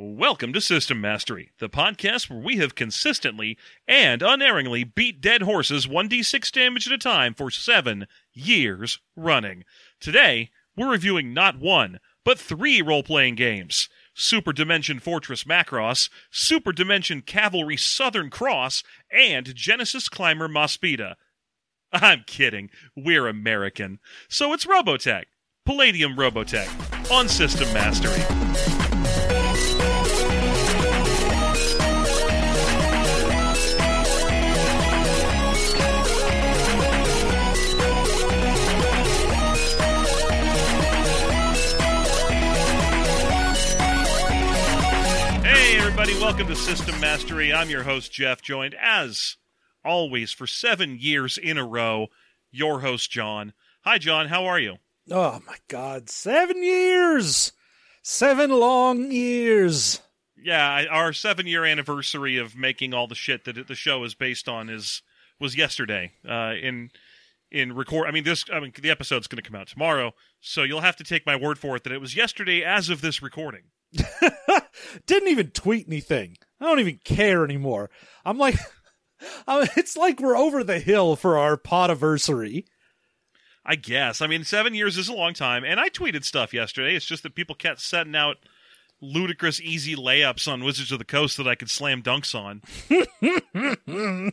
Welcome to System Mastery, the podcast where we have consistently and unerringly beat dead horses 1d6 damage at a time for seven years running. Today, we're reviewing not one, but three role playing games Super Dimension Fortress Macross, Super Dimension Cavalry Southern Cross, and Genesis Climber Mospita. I'm kidding. We're American. So it's Robotech. Palladium Robotech on System Mastery. Welcome to System Mastery. I'm your host, Jeff, joined as always for seven years in a row, your host, John. Hi, John. How are you? Oh my god, seven years! Seven long years! Yeah, our seven year anniversary of making all the shit that the show is based on is was yesterday. Uh, in in record, I mean this. I mean the episode's going to come out tomorrow, so you'll have to take my word for it that it was yesterday as of this recording. Didn't even tweet anything. I don't even care anymore. I'm like, it's like we're over the hill for our podiversary. I guess. I mean, seven years is a long time, and I tweeted stuff yesterday. It's just that people kept setting out ludicrous, easy layups on Wizards of the Coast that I could slam dunks on.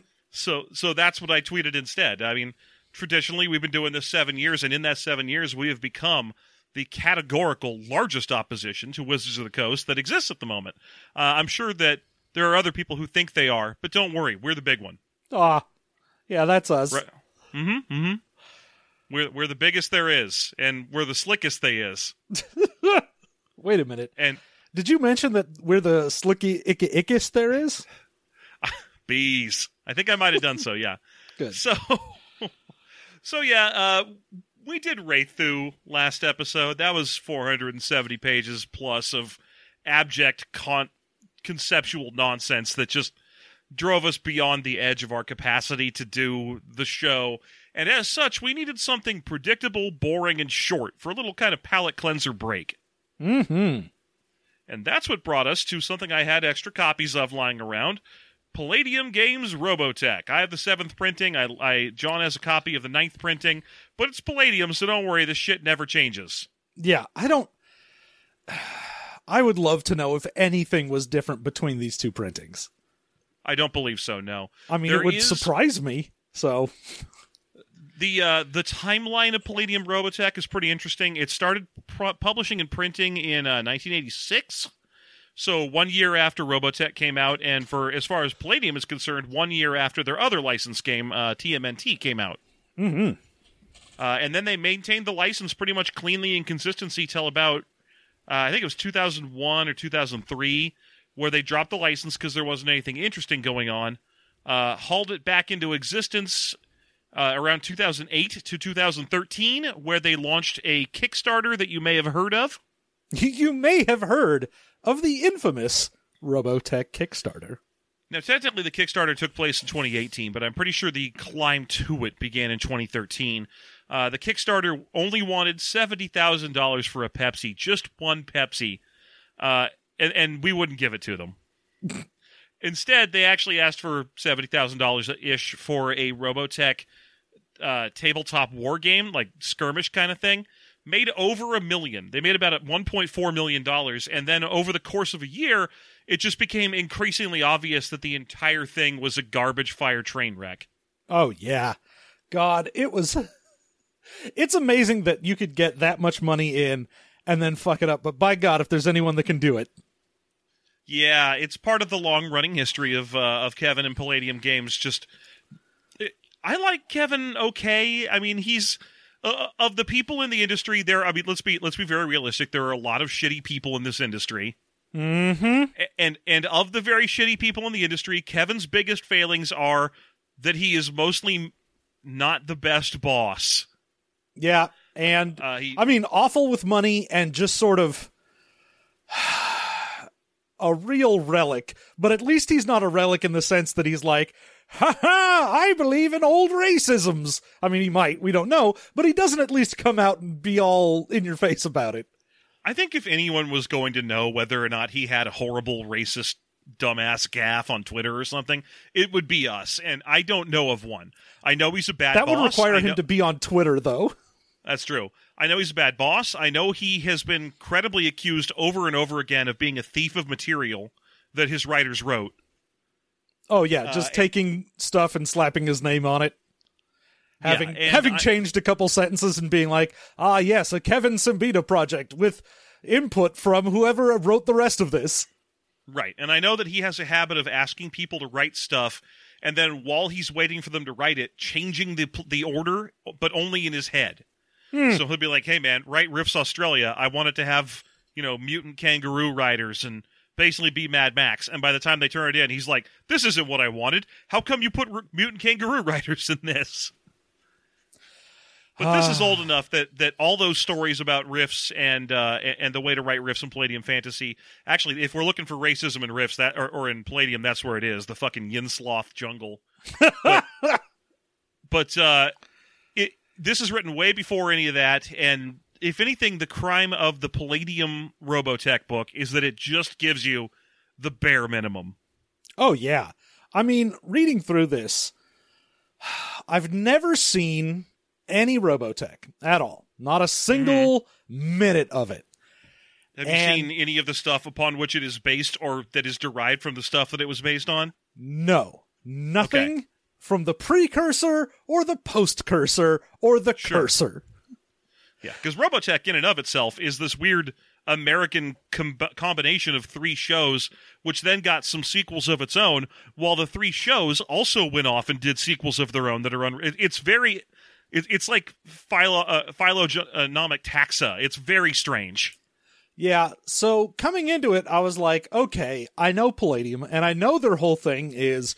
so, so that's what I tweeted instead. I mean, traditionally we've been doing this seven years, and in that seven years we have become the categorical largest opposition to Wizards of the Coast that exists at the moment. Uh, I'm sure that there are other people who think they are, but don't worry, we're the big one. Ah, yeah, that's us. Right. Mm-hmm. Mm-hmm. We're we're the biggest there is, and we're the slickest they is. Wait a minute. And Did you mention that we're the slicky icky ickest there is? bees. I think I might have done so. Yeah. Good. So, so yeah, uh, we did Wraeththu last episode. That was 470 pages plus of abject con- conceptual nonsense that just drove us beyond the edge of our capacity to do the show. And as such, we needed something predictable, boring, and short for a little kind of palate cleanser break. Mm-hmm. And that's what brought us to something I had extra copies of lying around. Palladium Games Robotech. I have the seventh printing. I, I John has a copy of the ninth printing, but it's Palladium, so don't worry. This shit never changes. Yeah, I don't. I would love to know if anything was different between these two printings. I don't believe so. No. I mean, There it would is- surprise me. So, The uh, the timeline of Palladium Robotech is pretty interesting. It started pu- publishing and printing in uh, 1986, so one year after Robotech came out, and for as far as Palladium is concerned, one year after their other licensed game uh, TMNT came out. hmm Uh, and then they maintained the license pretty much cleanly in consistency till about uh, I think it was 2001 or 2003, where they dropped the license because there wasn't anything interesting going on. Uh, hauled it back into existence uh, around 2008 to 2013, where they launched a Kickstarter that you may have heard of. you may have heard of the infamous Robotech Kickstarter. Now, technically, the Kickstarter took place in 2018, but I'm pretty sure the climb to it began in 2013. Uh, the Kickstarter only wanted $70,000 for a Pepsi, just one Pepsi, uh, and, and we wouldn't give it to them. Instead, they actually asked for $70,000 ish for a Robotech uh, tabletop war game, like skirmish kind of thing. Made over a million. They made about $1.4 million. And then over the course of a year, it just became increasingly obvious that the entire thing was a garbage fire train wreck. Oh yeah. God, it was It's amazing that you could get that much money in and then fuck it up, but by God, if there's anyone that can do it. Yeah, it's part of the long running history of uh, of Kevin and Palladium Games. Just, I like Kevin okay. I mean, he's uh, of the people in the industry. There, I mean, let's be let's be very realistic. There are a lot of shitty people in this industry. Mhm. And and of the very shitty people in the industry, Kevin's biggest failings are that he is mostly not the best boss. Yeah, and Uh, he, I mean awful with money and just sort of a real relic, but at least he's not a relic in the sense that he's like, ha ha, I believe in old racisms. I mean, he might, we don't know, but he doesn't at least come out and be all in your face about it. I think if anyone was going to know whether or not he had a horrible racist dumbass gaff on Twitter or something, it would be us. And I don't know of one. I know he's a bad That would require him to be on Twitter, though. That's true. I know he's a bad boss. I know he has been credibly accused over and over again of being a thief of material that his writers wrote. Oh yeah, just Uh, taking stuff and slapping his name on it. Having and having I- changed a couple sentences and being like, ah yes, a Kevin Siembieda project with input from whoever wrote the rest of this. Right. And I know that he has a habit of asking people to write stuff and then while he's waiting for them to write it, changing the the order but only in his head. So he'll be like, "Hey man, write Rifts Australia. I want it to have, you know, mutant kangaroo riders and basically be Mad Max." And by the time they turn it in, he's like, "This isn't what I wanted. How come you put r- mutant kangaroo riders in this?" But this is old enough that, that all those stories about Rifts and uh, and the way to write Rifts in Palladium Fantasy. Actually, if we're looking for racism in Rifts, that or, or in Palladium, that's where it is. The fucking Yin-Sloth jungle. But, but uh, this is written way before any of that, and if anything, the crime of the Palladium Robotech book is that it just gives you the bare minimum. Oh yeah. I mean, reading through this, I've never seen any Robotech at all. Not a single mm-hmm. minute of it. Have And- you seen any of the stuff upon which it is based, or that is derived from the stuff that it was based on? No. Nothing from the precursor or the postcursor or the Sure. cursor. Yeah, because Robotech in and of itself is this weird American com- combination of three shows, which then got some sequels of its own, while the three shows also went off and did sequels of their own that are un- it, it's very, it, it's like philo uh, phylogenomic taxa. It's very strange. Yeah, so coming into it, I was like, okay, I know Palladium, and I know their whole thing is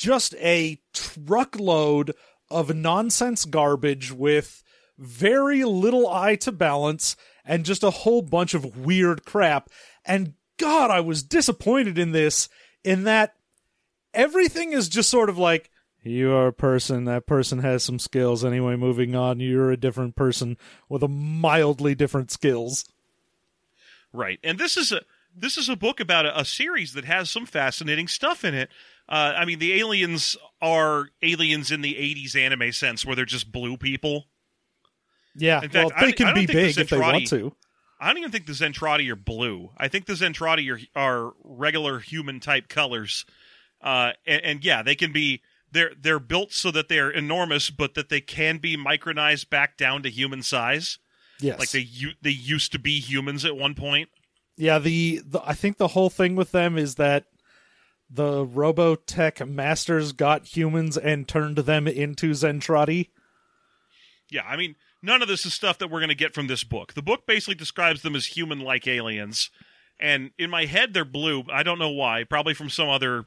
just a truckload of nonsense garbage with very little eye to balance and just a whole bunch of weird crap. And God, I was disappointed in this, in that everything is just sort of like, you are a person. That person has some skills. Anyway, moving on. You're a different person with a mildly different skills. Right, and this is a this is a book about a, a series that has some fascinating stuff in it. Uh, I mean, the aliens are aliens in the '80s anime sense, where they're just blue people. Yeah, In fact, well, I- they can I be think the big if they want to. I don't even think the Zentradi are blue. I think the Zentradi are, are regular human type colors. Uh, and, and yeah, they can be they're they're built so that they're enormous, but that they can be micronized back down to human size. Yes, Like they they used to be humans at one point. yeah. The, the I think the whole thing with them is that the Robotech masters got humans and turned them into Zentradi. Yeah, I mean, none of this is stuff that we're going to get from this book. The book basically describes them as human-like aliens, and in my head they're blue. I don't know why. Probably from some other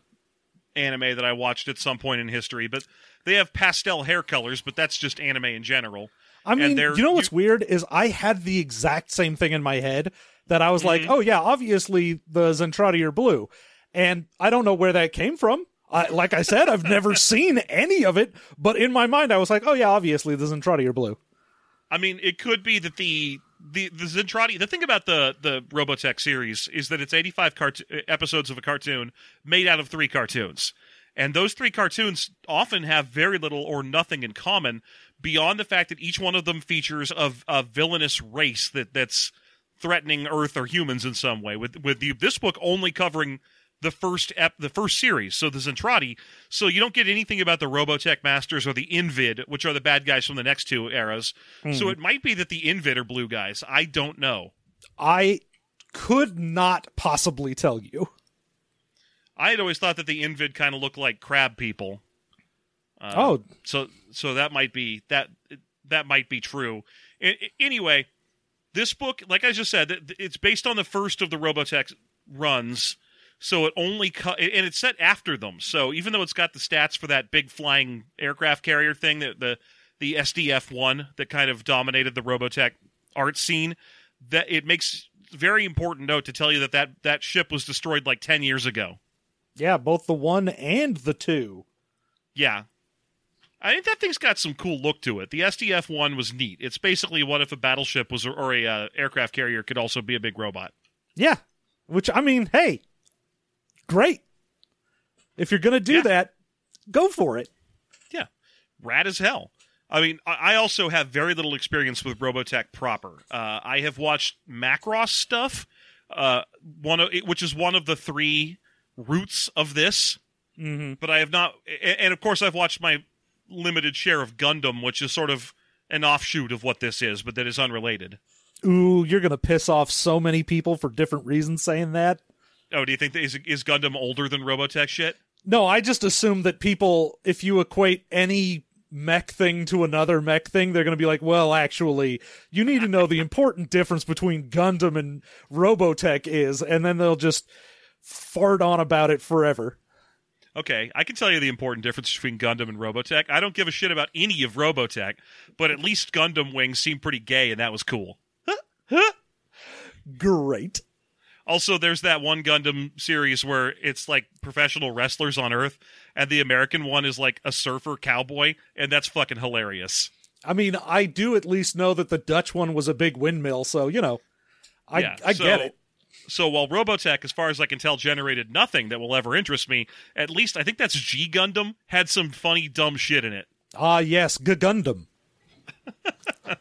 anime that I watched at some point in history. But they have pastel hair colors, but that's just anime in general. I mean, you know what's you- weird is I had the exact same thing in my head that I was Mm-hmm. like, oh yeah, obviously the Zentradi are blue, and I don't know where that came from. I, like I said, I've never seen any of it, but in my mind, I was like, oh yeah, obviously the Zentradi are blue. I mean, it could be that the the the Zentradi. The thing about the the Robotech series is that it's eighty five cart- episodes of a cartoon made out of three cartoons, and those three cartoons often have very little or nothing in common beyond the fact that each one of them features a, a villainous race that that's threatening Earth or humans in some way. With with the, this book only covering the first ep- the first series, so the Zentradi. So you don't get anything about the Robotech Masters or the Invid, which are the bad guys from the next two eras. So it might be that the Invid are blue guys. I don't know. I could not possibly tell you. I had always thought that the Invid kind of looked like crab people. Uh, Oh. so so that might be that that might be true. I- I- anyway, this book, like I just said, it's based on the first of the Robotech runs. So it only cut, and it's set after them. So even though it's got the stats for that big flying aircraft carrier thing, that the the SDF one that kind of dominated the Robotech art scene, that it makes very important note to tell you that that, that ship was destroyed like ten years ago. Yeah, both the one and the two. Yeah. I think that thing's got some cool look to it. The SDF one was neat. It's basically what if a battleship was or a uh, aircraft carrier could also be a big robot. Yeah. Which I mean, hey, great. If you're gonna do Yeah. that, go for it. Yeah, rad as hell. I mean, I I also have very little experience with Robotech proper. Uh, I have watched Macross stuff, uh, one of which is one of the three roots of this. Mm-hmm. but I have not. And of course, I've watched my limited share of Gundam, which is sort of an offshoot of what this is, but that is unrelated. Ooh, you're gonna piss off so many people for different reasons saying that. Oh, do you think that is, is Gundam older than Robotech shit? No, I just assume that people, if you equate any mech thing to another mech thing, they're going to be like, well, actually, you need to know the important difference between Gundam and Robotech is, and then they'll just fart on about it forever. Okay, I can tell you the important difference between Gundam and Robotech. I don't give a shit about any of Robotech, but at least Gundam wings seem pretty gay, and that was cool. Great. Also, there's that one Gundam series where it's like professional wrestlers on Earth, and the American one is like a surfer cowboy, and that's fucking hilarious. I mean, I do at least know that the Dutch one was a big windmill, so, you know, I, Yeah, I so- get it. So while Robotech, as far as I can tell, generated nothing that will ever interest me, at least I think that's G Gundam had some funny dumb shit in it. Ah, yes, G Gundam.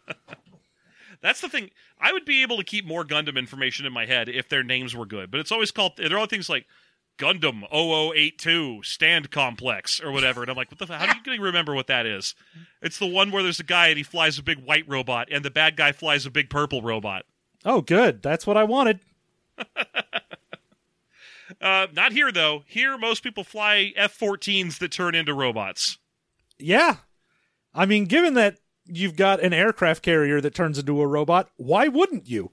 That's the thing. I would be able to keep more Gundam information in my head if their names were good, but it's always called. There are all things like Gundam 0082 Stand Complex or whatever, and I'm like, what the? How are you going to remember what that is? It's the one where there's a guy and he flies a big white robot, and the bad guy flies a big purple robot. Oh, good. That's what I wanted. Uh, not here though. Here, most people fly F-14s that turn into robots. Yeah. I mean, given that you've got an aircraft carrier that turns into a robot, why wouldn't you?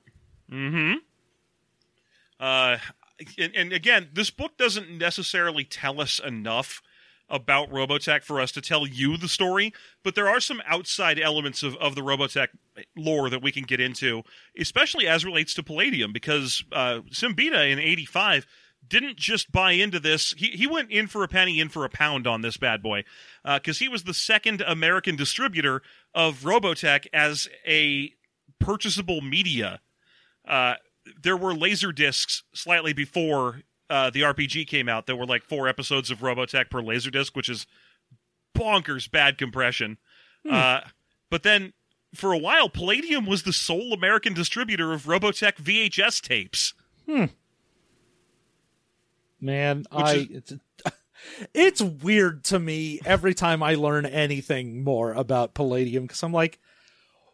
Mm-hmm. Uh, and, and again, this book doesn't necessarily tell us enough about Robotech for us to tell you the story, but there are some outside elements of, of the Robotech lore that we can get into, especially as relates to Palladium, because uh, Siembieda in 85 didn't just buy into this. He, he went in for a penny, in for a pound on this bad boy, because he was the second American distributor of Robotech as a purchasable media uh, there were laser discs slightly before uh, the RPG came out. There were like four episodes of Robotech per laser disc, which is bonkers bad compression. Uh, but then for a while, Palladium was the sole American distributor of Robotech VHS tapes. Man, I is- it's, it's weird to me every time I learn anything more about Palladium because I'm like,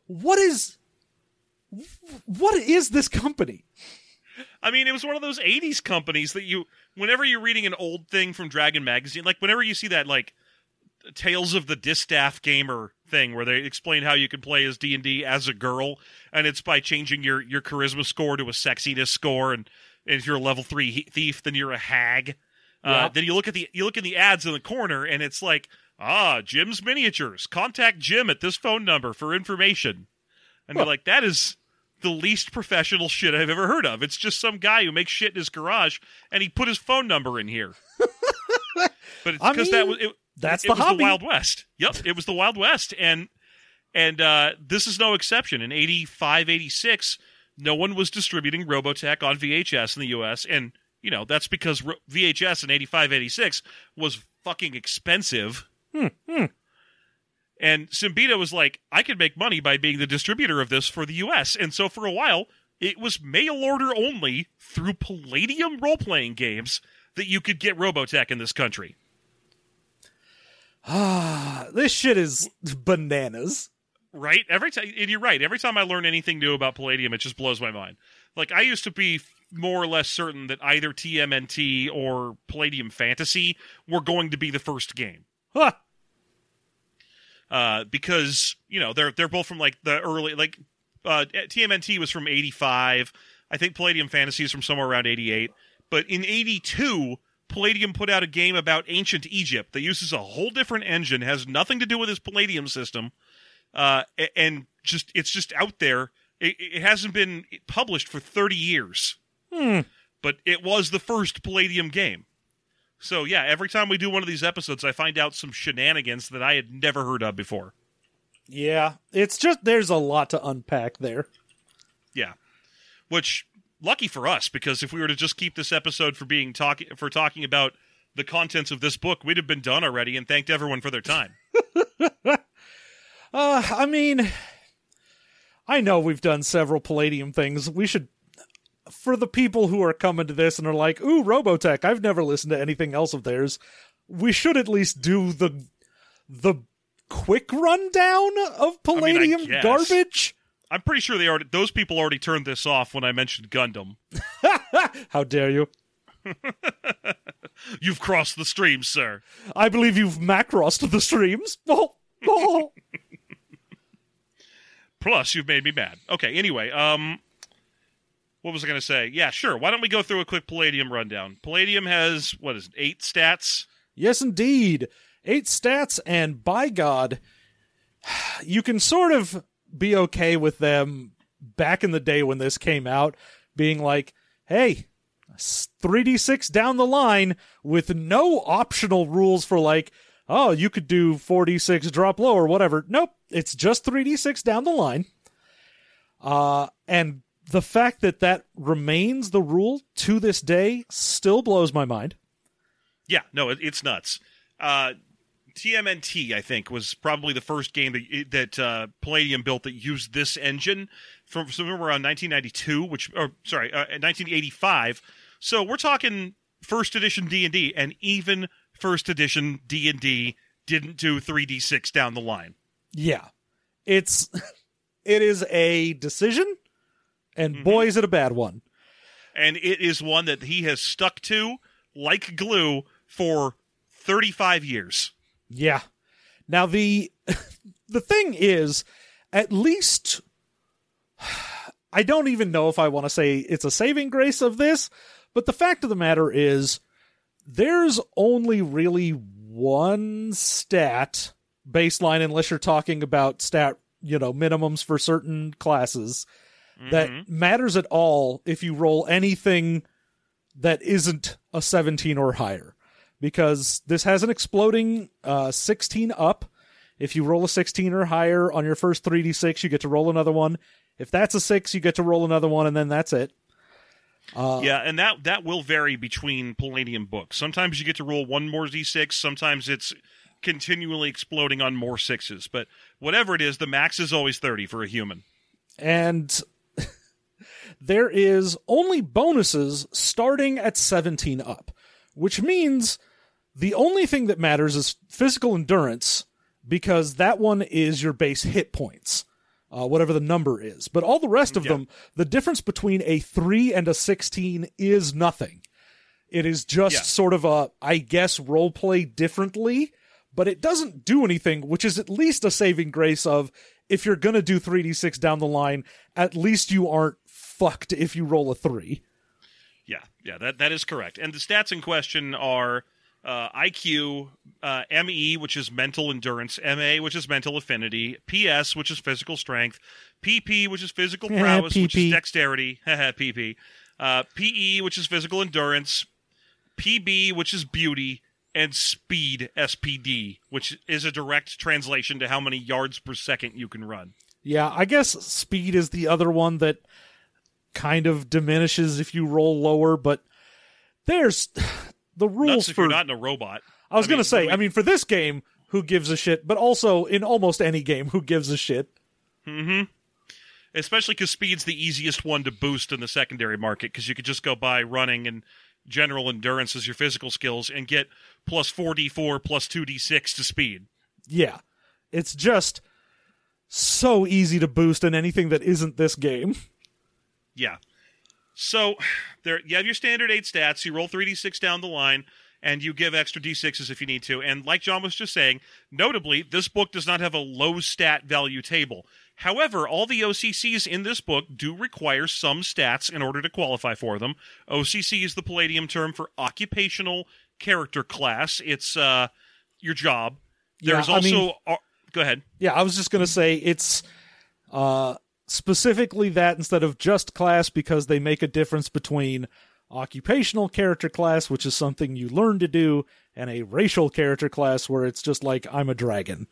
what is what is this company? I mean, it was one of those 80s companies that you, whenever you're reading an old thing from Dragon Magazine, like whenever you see that, like, Tales of the Distaff Gamer thing where they explain how you can play as D&D as a girl, and it's by changing your, your charisma score to a sexiness score, and, and if you're a level 3 he- thief, then you're a hag. Yeah. Uh, then you look at the you look in the ads in the corner, and it's like, ah, Jim's Miniatures. Contact Jim at this phone number for information. And you're like, that is the least professional shit I've ever heard of. It's just some guy who makes shit in his garage, and he put his phone number in here. but it's because that was it, that's it the was hobby. the Wild West. Yep, it was the Wild West, and and uh, this is no exception. In 85, 86, no one was distributing Robotech on VHS in the U.S., and you know that's because VHS in 85, 86 was fucking expensive. And Siembieda was like, I could make money by being the distributor of this for the US. And so for a while, it was mail order only through Palladium role playing games that you could get Robotech in this country. Ah, this shit is bananas. Right? Every time, and you're right. Every time I learn anything new about Palladium, it just blows my mind. Like, I used to be more or less certain that either TMNT or Palladium Fantasy were going to be the first game. Huh. uh, because you know they're they're both from like the early like uh, TMNT was from '85. I think Palladium Fantasy is from somewhere around '88. But in '82, Palladium put out a game about ancient Egypt that uses a whole different engine, has nothing to do with his Palladium system, uh, and just it's just out there. It, it hasn't been published for 30 years, Hmm. but it was the first Palladium game. So yeah, every time we do one of these episodes, I find out some shenanigans that I had never heard of before. Yeah, it's just there's a lot to unpack there. Yeah, which lucky for us because if we were to just keep this episode for being talking for talking about the contents of this book, we'd have been done already and thanked everyone for their time. Uh, I mean, I know we've done several Palladium things. We should, for the people who are coming to this and are like, "Ooh, Robotech," I've never listened to anything else of theirs. We should at least do the the quick rundown of Palladium guess. garbage. I'm pretty sure they already those people already turned this off when I mentioned Gundam. How dare you? You've crossed the stream, sir. I believe you've macrossed the streams. Oh, oh. Plus, you've made me mad. Okay, anyway, um what was I going to say? Yeah, sure. Why don't we go through a quick Palladium rundown? Palladium has what is it? 8 stats. Yes, indeed. Eight stats, and by God, you can sort of be okay with them back in the day when this came out being like, hey, 3d6 down the line with no optional rules for like, oh, you could do 4d6 drop low or whatever. Nope, it's just 3d6 down the line. Uh, and the fact that that remains the rule to this day still blows my mind. Yeah, no, it, it's nuts. Uh, TMNT, I think, was probably the first game that that uh, Palladium built that used this engine from somewhere around 1992, which, or sorry, uh, 1985. So we're talking first edition D and D, and even first edition D and D didn't do 3d6 down the line. Yeah. It's it is a decision and Mhm. boy is it a bad one. and it is one that he has stuck to like glue for 35 years. Yeah. Now the the thing is at least I don't even know if I want to say it's a saving grace of this, but the fact of the matter is there's only really one stat baseline unless you're talking about stat, you know, minimums for certain classes. That Mhm. matters at all if you roll anything that isn't a 17 or higher. Because this has an exploding uh, 16 up. If you roll a 16 or higher on your first 3d6 you get to roll another one. If that's a 6 you get to roll another one and then that's it. Uh, Yeah, and that that will vary between Palladium books. Sometimes you get to roll one more d6, sometimes it's continually exploding on more sixes, but whatever it is, the max is always 30 for a human. and there is only bonuses starting at 17 up which means the only thing that matters is physical endurance because that one is your base hit points uh, whatever the number is but all the rest of Yeah. them the difference between a 3 and a 16 is nothing it is just Yeah. sort of a i guess role play differently but it doesn't do anything which is at least a saving grace of if you're going to do 3d6 down the line at least you aren't fucked if you roll a 3 Yeah, yeah, that that is correct. And the stats in question are uh, IQ, uh, ME, which is mental endurance, MA, which is mental affinity, PS, which is physical strength, PP, which is physical prowess, which is dexterity, PP, uh, PE, which is physical endurance, PB, which is beauty, and speed, SPD, which is a direct translation to how many yards per second you can run. Yeah, I guess speed is the other one that kind of diminishes if you roll lower, but there's the rules for you're not in a robot. I was I going to say, we- I mean for this game, who gives a shit, but also in almost any game, who gives a shit? Mm-hmm. Especially because speed's the easiest one to boost in the secondary market because you could just go by running and general endurance as your physical skills and get plus 4d4 plus 2d6 to speed. Yeah. It's just so easy to boost in anything that isn't this game. Yeah. So there you have your standard 8 stats, you roll 3d6 down the line and you give extra d6s if you need to. And like John was just saying, notably this book does not have a low stat value table. However, all the OCCs in this book do require some stats in order to qualify for them. OCC is the Palladium term for occupational character class. It's uh, your job. There's Yeah, also. mean- uh, go ahead. Yeah, I was just going to say it's uh, specifically that instead of just class because they make a difference between occupational character class, which is something you learn to do, and a racial character class where it's just like I'm a dragon.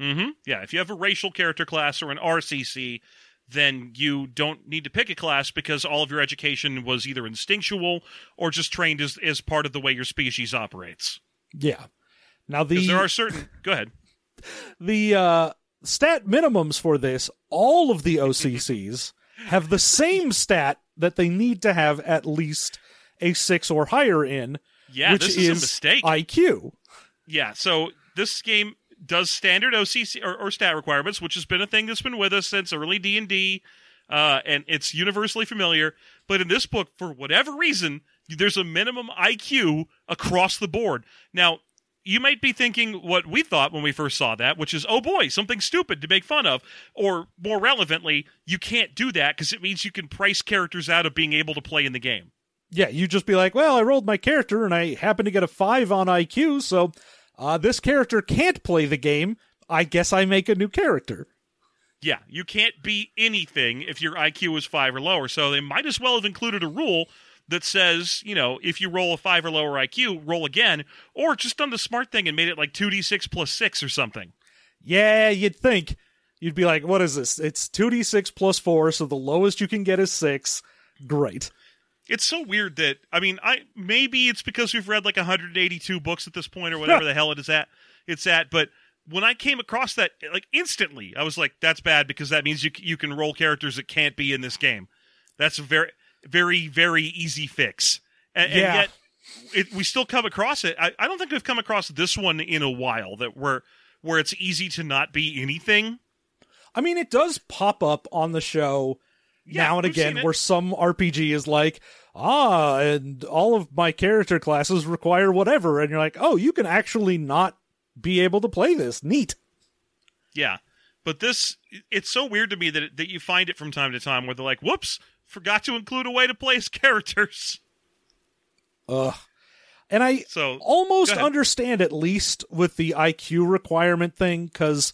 Mm-hmm. Yeah, if you have a racial character class or an RCC, then you don't need to pick a class because all of your education was either instinctual or just trained as, as part of the way your species operates. Yeah. Now the there are certain. go ahead. The uh, stat minimums for this, all of the OCCs have the same stat that they need to have at least a six or higher in. Yeah, which this is, is a mistake. IQ. Yeah, so this game does standard OCC or, or, stat requirements, which has been a thing that's been with us since early D and D, uh, and it's universally familiar. But in this book, for whatever reason, there's a minimum IQ across the board. Now, you might be thinking what we thought when we first saw that, which is, oh boy, something stupid to make fun of. Or more relevantly, you can't do that because it means you can price characters out of being able to play in the game. Yeah, you just be like, well, I rolled my character and I happen to get a five on IQ, so uh, this character can't play the game. I guess I make a new character. Yeah, you can't be anything if your IQ is five or lower. So they might as well have included a rule that says, you know, if you roll a five or lower IQ, roll again, or just done the smart thing and made it like 2d6 plus six or something. Yeah, you'd think. You'd be like, what is this? It's 2d6 plus four, so the lowest you can get is six. Great. It's so weird that I mean, I maybe it's because we've read like 182 books at this point or whatever the hell it is at. It's at, but when I came across that, like instantly, I was like, "That's bad," because that means you you can roll characters that can't be in this game. That's a very, very, very easy fix, and, yeah. and yet it, we still come across it. I, I don't think we've come across this one in a while that where where it's easy to not be anything. I mean, it does pop up on the show yeah, now and again where some RPG is like, ah, and all of my character classes require whatever, and you're like, oh, you can actually not be able to play this. Neat. Yeah, but this it's so weird to me that it, that you find it from time to time where they're like, whoops, forgot to include a way to play as characters. Ugh. And I so, almost understand at least with the IQ requirement thing because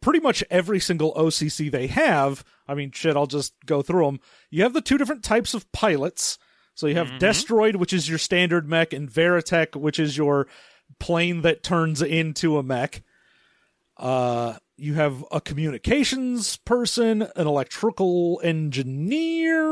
pretty much every single OCC they have. I mean, shit, I'll just go through them. You have the two different types of pilots. So you have mm-hmm. Destroid, which is your standard mech, and Veritech, which is your plane that turns into a mech. Uh, you have a communications person, an electrical engineer.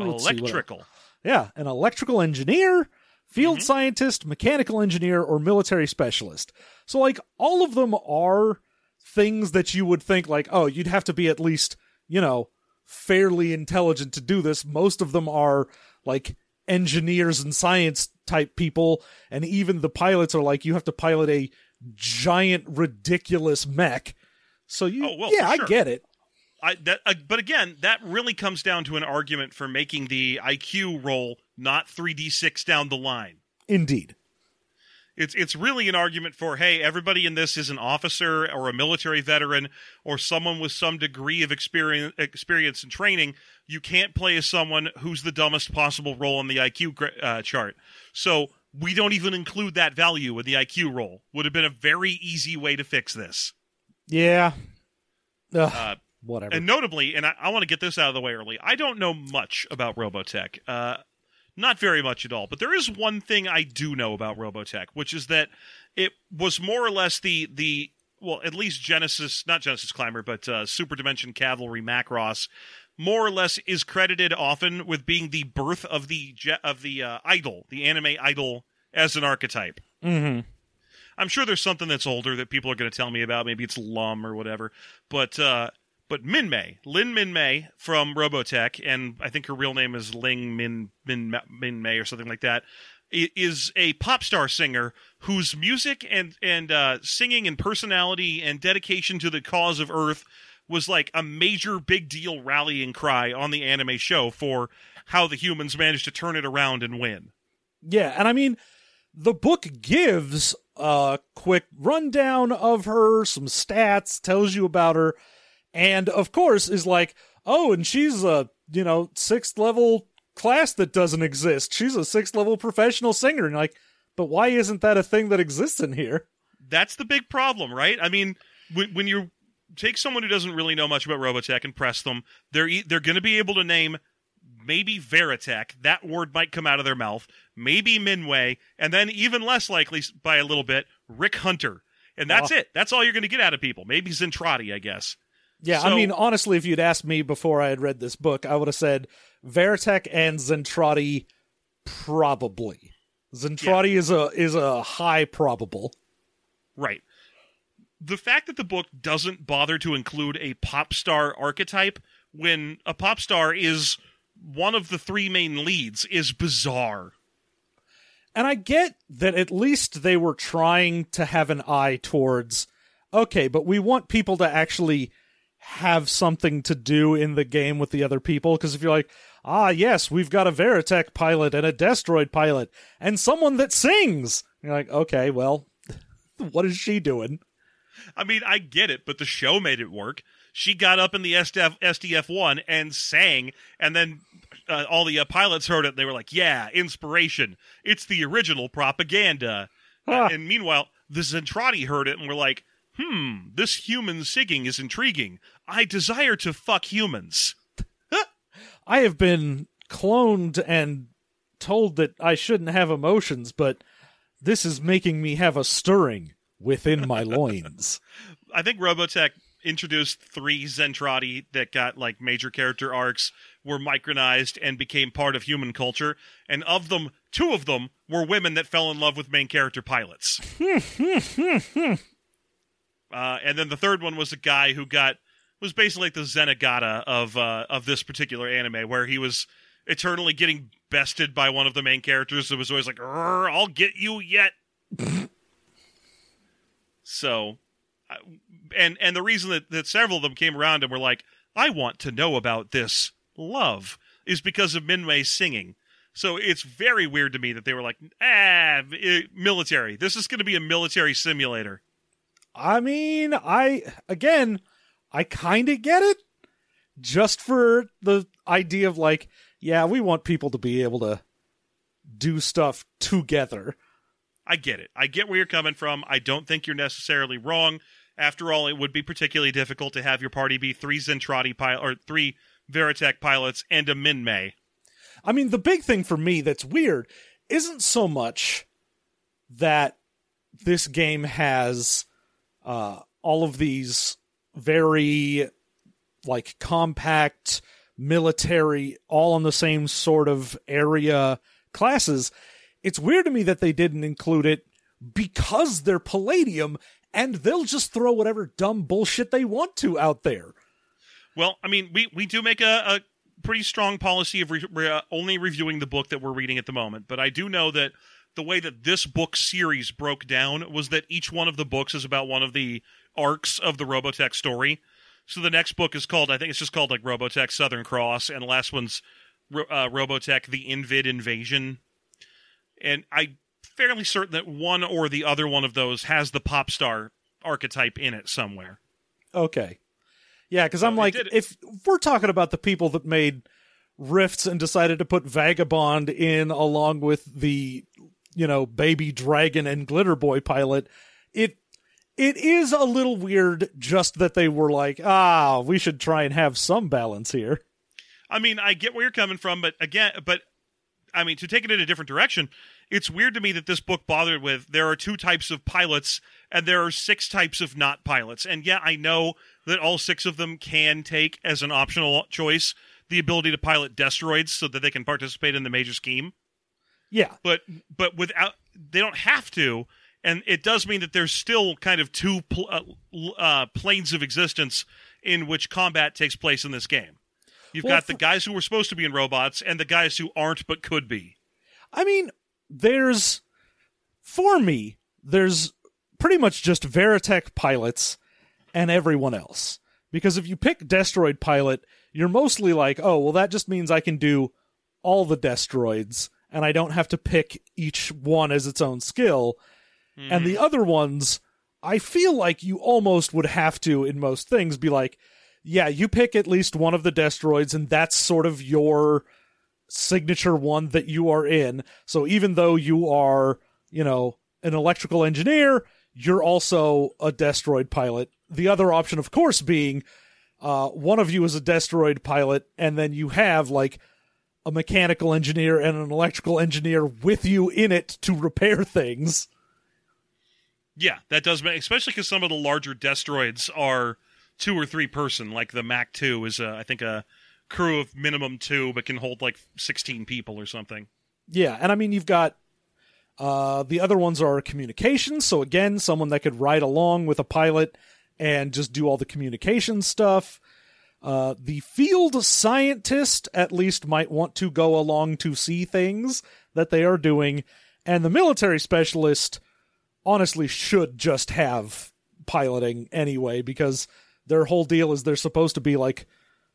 Electrical. yeah, an electrical engineer, field mm-hmm. scientist, mechanical engineer, or military specialist. So, like, all of them are things that you would think like, oh, you'd have to be at least, you know, fairly intelligent to do this. Most of them are like engineers and science type people, and even the pilots are like, you have to pilot a giant, ridiculous mech. So you, oh, well, yeah, sure. I get it. I, that, uh, but again, that really comes down to an argument for making the IQ roll not 3d6 down the line. Indeed. It's it's really an argument for hey, everybody in this is an officer or a military veteran or someone with some degree of experience experience and training. You can't play as someone who's the dumbest possible roll on the IQ uh, chart. So we don't even include that value in the IQ roll. Would have been a very easy way to fix this. Yeah. Ugh, uh, whatever. And notably, and I, I want to get this out of the way early. I don't know much about Robotech. Uh, not very much at all. But there is one thing I do know about Robotech, which is that it was more or less the the well, at least Genesis, not Genesis Climber, but uh, Super Dimension Cavalry Macross, more or less is credited often with being the birth of the of the uh, idol, the anime idol as an archetype. Mm-hmm. I'm sure there's something that's older that people are going to tell me about. Maybe it's Lum or whatever. But uh, but Minmei, Lin Min May from Robotech, and I think her real name is Ling Min Min Min May or something like that, is a pop star singer whose music and and uh, singing and personality and dedication to the cause of Earth was like a major big deal rallying cry on the anime show for how the humans managed to turn it around and win. Yeah, and I mean the book gives a quick rundown of her, some stats, tells you about her and of course is like, oh, and she's a you know sixth level class that doesn't exist. She's a sixth level professional singer, and like, but why isn't that a thing that exists in here? That's the big problem, right? I mean, when, when you take someone who doesn't really know much about Robotech and press them, they're they're going to be able to name maybe Veritech. That word might come out of their mouth. Maybe Minmei, and then even less likely by a little bit, Rick Hunter. And that's Oh. it. That's all you're going to get out of people. Maybe Zentradi, I guess. Yeah, I mean, honestly, if you'd asked me before I had read this book, I would have said Veritech and Zentradi probably. Zentradi is a is a high probable. Right. The fact that the book doesn't bother to include a pop star archetype when a pop star is one of the three main leads is bizarre. And I get that at least they were trying to have an eye towards okay, but we want people to actually have something to do in the game with the other people because if you're like, ah, yes, we've got a Veritech pilot and a Destroid pilot and someone that sings, you're like, okay, well, what is she doing? I mean, I get it, but the show made it work. She got up in the SDF, SDF1 and sang, and then uh, all the uh, pilots heard it. And they were like, yeah, inspiration. It's the original propaganda. Uh, Ah. and meanwhile, the Zentradi heard it and were like, hmm, this human singing is intriguing. I desire to fuck humans. I have been cloned and told that I shouldn't have emotions, but this is making me have a stirring within my loins. I think Robotech introduced three Zentradi that got like major character arcs, were micronized, and became part of human culture. And of them, two of them were women that fell in love with main character pilots. uh, and then the third one was a guy who got was basically like the Zenigata of uh, of this particular anime, where he was eternally getting bested by one of the main characters. It was always like, "I'll get you yet." so and and the reason that, that several of them came around and were like, I want to know about this love is because of Minmei singing. So it's very weird to me that they were like, ah, eh, military. This is going to be a military simulator. I mean, I again, I kind of get it just for the idea of like, yeah, we want people to be able to do stuff together. I get it. I get where you're coming from. I don't think you're necessarily wrong. After all, it would be particularly difficult to have your party be three Zentradi pilot or three Veritech pilots and a Minmei. I mean, the big thing for me that's weird isn't so much that this game has uh, all of these very like compact military, all in the same sort of area classes. It's weird to me that they didn't include it because they're Palladium and they'll just throw whatever dumb bullshit they want to out there. Well, I mean, we, we do make a, a pretty strong policy of re- re- uh, only reviewing the book that we're reading at the moment, but I do know that the way that this book series broke down was that each one of the books is about one of the arcs of the Robotech story. So the next book is called, I think it's just called like Robotech Southern Cross, and the last one's uh, Robotech The Invid Invasion. And I'm fairly certain that one or the other one of those has the pop star archetype in it somewhere. Okay. Yeah, because I'm like, if, if we're talking about the people that made Rifts and decided to put Vagabond in along with the, you know, Baby Dragon and Glitter Boy pilot, it it is a little weird just that they were like, ah, we should try and have some balance here. I mean, I get where you're coming from, but again, but I mean, to take it in a different direction, it's weird to me that this book bothered with there are two types of pilots and there are six types of not pilots. And yeah, I know that all six of them can take as an optional choice the ability to pilot destroids so that they can participate in the major scheme. Yeah. But but without they don't have to, and it does mean that there's still kind of two pl- uh, uh, planes of existence in which combat takes place in this game. You've Well, got the guys who were supposed to be in robots and the guys who aren't but could be. I mean, there's for me, there's pretty much just Veritech pilots and everyone else. Because if you pick Destroid pilot, you're mostly like, oh, well, that just means I can do all the Destroids, and I don't have to pick each one as its own skill. And the other ones, I feel like you almost would have to, in most things, be like, yeah, you pick at least one of the Destroids, and that's sort of your signature one that you are in. So even though you are, you know, an electrical engineer, you're also a Destroid pilot. The other option, of course, being uh, one of you is a Destroid pilot, and then you have like a mechanical engineer and an electrical engineer with you in it to repair things. Yeah, that does make, especially because some of the larger destroids are two or three person. Like the Mac Two is, a, I think, a crew of minimum two, but can hold like sixteen people or something. Yeah, and I mean you've got uh, the other ones are communications. So again, someone that could ride along with a pilot and just do all the communication stuff. Uh, the field scientist at least might want to go along to see things that they are doing, and the military specialist honestly should just have piloting anyway because their whole deal is they're supposed to be like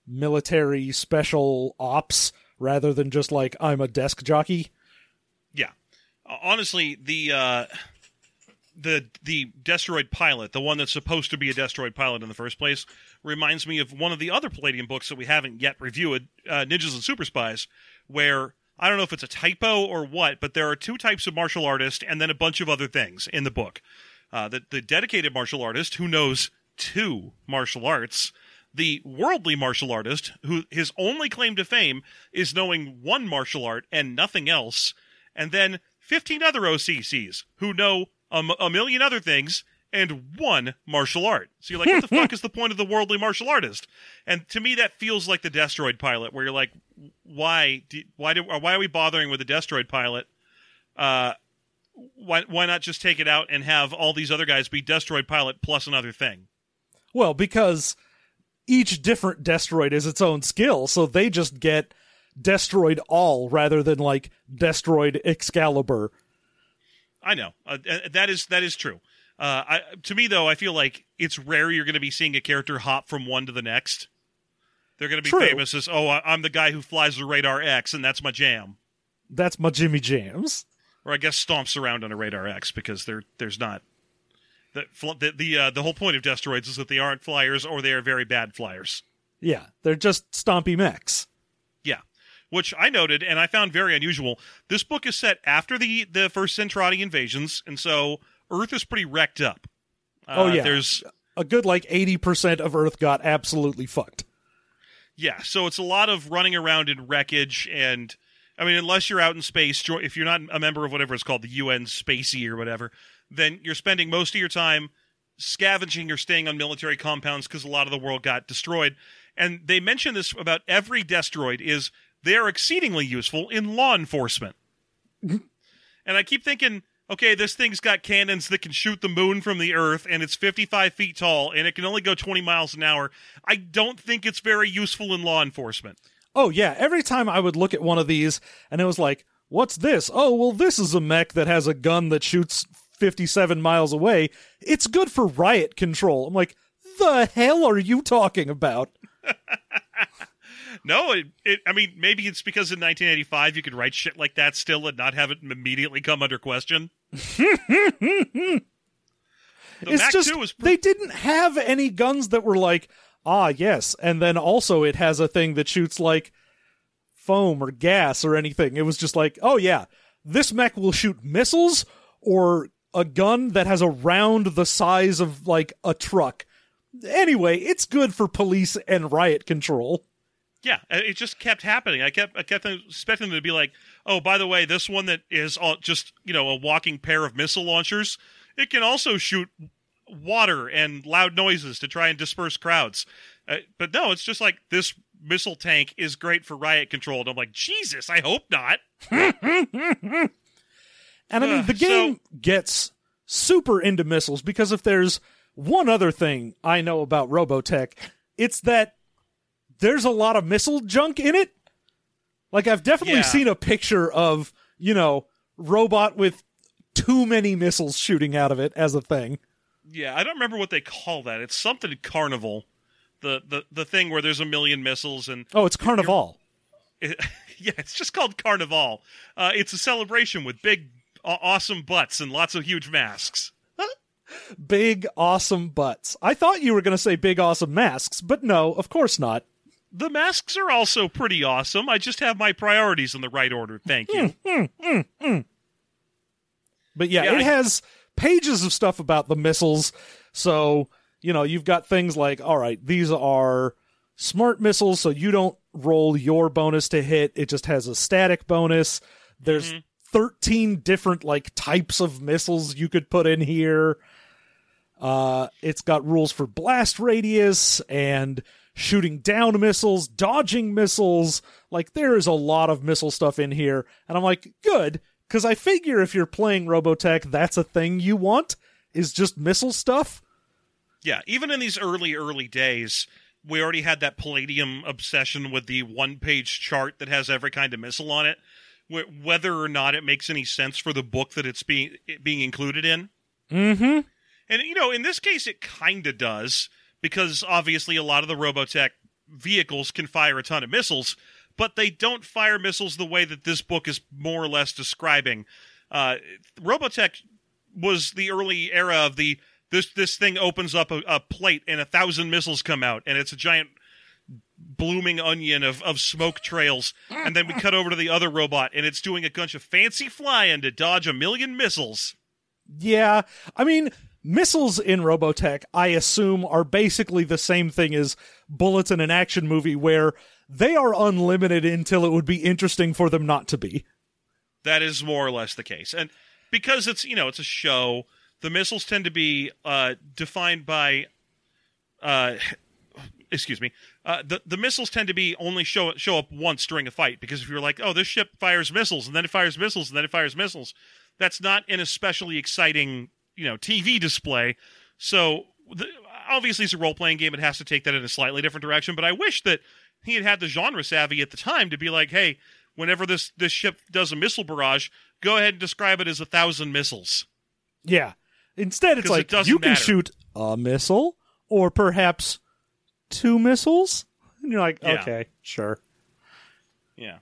military special ops rather than just like I'm a desk jockey. Yeah, honestly, the uh, the the Destroid pilot, the one that's supposed to be a Destroid pilot in the first place, reminds me of one of the other Palladium books that we haven't yet reviewed, uh, Ninjas and Super Spies, where I don't know if it's a typo or what, but there are two types of martial artist and then a bunch of other things in the book. Uh, the, the dedicated martial artist who knows two martial arts, the worldly martial artist who his only claim to fame is knowing one martial art and nothing else, and then 15 other OCCs who know a, m- a million other things and one martial art. So you're like, what the fuck is the point of the worldly martial artist? And to me, that feels like the Destroid pilot, where you're like, why, do, why do, why are we bothering with the Destroid pilot? Uh, why, why not just take it out and have all these other guys be Destroid pilot plus another thing? Well, because each different Destroid is its own skill, so they just get Destroid all rather than like Destroid Excalibur. I know uh, that is that is true. Uh, I, to me, though, I feel like it's rare you're going to be seeing a character hop from one to the next. They're going to be True. famous as, oh, I'm the guy who flies the Raidar X, and that's my jam. That's my Jimmy Jams. Or I guess stomps around on a Raidar X because there there's not. The the the, uh, the whole point of Destroids is that they aren't flyers or they are very bad flyers. Yeah, they're just stompy mechs. Yeah. Which I noted and I found very unusual. This book is set after the, the first Zentradi invasions, and so Earth is pretty wrecked up. Uh, Oh, yeah. There's A good like 80% of Earth got absolutely fucked. Yeah, so it's a lot of running around in wreckage, and I mean, unless you're out in space, if you're not a member of whatever it's called, the UN Spacy or whatever, then you're spending most of your time scavenging or staying on military compounds because a lot of the world got destroyed. And they mention this about every destroid is they are exceedingly useful in law enforcement. and I keep thinking, okay, this thing's got cannons that can shoot the moon from the Earth, and it's 55 feet tall, and it can only go 20 miles an hour. I don't think it's very useful in law enforcement. Oh yeah, every time I would look at one of these and it was like, "What's this?" Oh, well this is a mech that has a gun that shoots 57 miles away. It's good for riot control. I'm like, "The hell are you talking about?" No, it, it, I mean, maybe it's because in 1985 you could write shit like that still and not have it immediately come under question. the it's Mac just 2 was pre- they didn't have any guns that were like, "Ah, yes." And then also it has a thing that shoots like foam or gas or anything. It was just like, "Oh yeah, this mech will shoot missiles or a gun that has a round the size of like a truck." Anyway, it's good for police and riot control. Yeah, it just kept happening. I kept I kept expecting them to be like, oh, by the way, this one that is all just you know a walking pair of missile launchers, it can also shoot water and loud noises to try and disperse crowds. Uh, but no, it's just like this missile tank is great for riot control. And I'm like, Jesus, I hope not. And I mean, the game gets super into missiles because if there's one other thing I know about Robotech, it's that there's a lot of missile junk in it. Like, I've definitely Yeah. seen a picture of, you know, robot with too many missiles shooting out of it as a thing. Yeah, I don't remember what they call that. It's something carnival. The, the the thing where there's a million missiles and Oh, it's Carnival. it, yeah, it's just called Carnival. Uh, it's a celebration with big, awesome butts and lots of huge masks. Big, awesome butts. I thought you were going to say big, awesome masks, but no, of course not. The masks are also pretty awesome. I just have my priorities in the right order. Thank you. Mm, mm, mm, but yeah, Yeah, it I- has pages of stuff about the missiles. So, you know, you've got things like, all right, these are smart missiles, so you don't roll your bonus to hit. It just has a static bonus. There's mm-hmm. 13 different like types of missiles you could put in here. Uh, it's got rules for blast radius and shooting down missiles, dodging missiles. Like there is a lot of missile stuff in here, and I'm like, good, because I figure if you're playing Robotech, that's a thing you want is just missile stuff. Yeah, even in these early, early days, we already had that Palladium obsession with the one page chart that has every kind of missile on it, whether or not it makes any sense for the book that it's being it being included in. Mm-hmm. And, you know, in this case, it kind of does, because obviously a lot of the Robotech vehicles can fire a ton of missiles, but they don't fire missiles the way that this book is more or less describing. Uh, Robotech was the early era of the this this thing opens up a, a plate and a thousand missiles come out and it's a giant blooming onion of, of smoke trails and then we cut over to the other robot and it's doing a bunch of fancy flying to dodge a million missiles Yeah, I mean, missiles in Robotech, I assume, are basically the same thing as bullets in an action movie, where they are unlimited until it would be interesting for them not to be. That is more or less the case. And because it's, you know, it's a show, the missiles tend to be uh, defined by uh, excuse me. Uh, the the missiles tend to be only show show up once during a fight because if you're like, "Oh, this ship fires missiles and then it fires missiles and then it fires missiles." That's not an especially exciting, you know, TV display. So, the, obviously it's a role-playing game, it has to take that in a slightly different direction, but I wish that he had had the genre savvy at the time to be like, "Hey, whenever this this ship does a missile barrage, go ahead and describe it as a thousand missiles. Yeah. Instead, it's like doesn't you can matter. shoot a missile or perhaps two missiles. And you're like, Yeah. okay, sure. Yeah.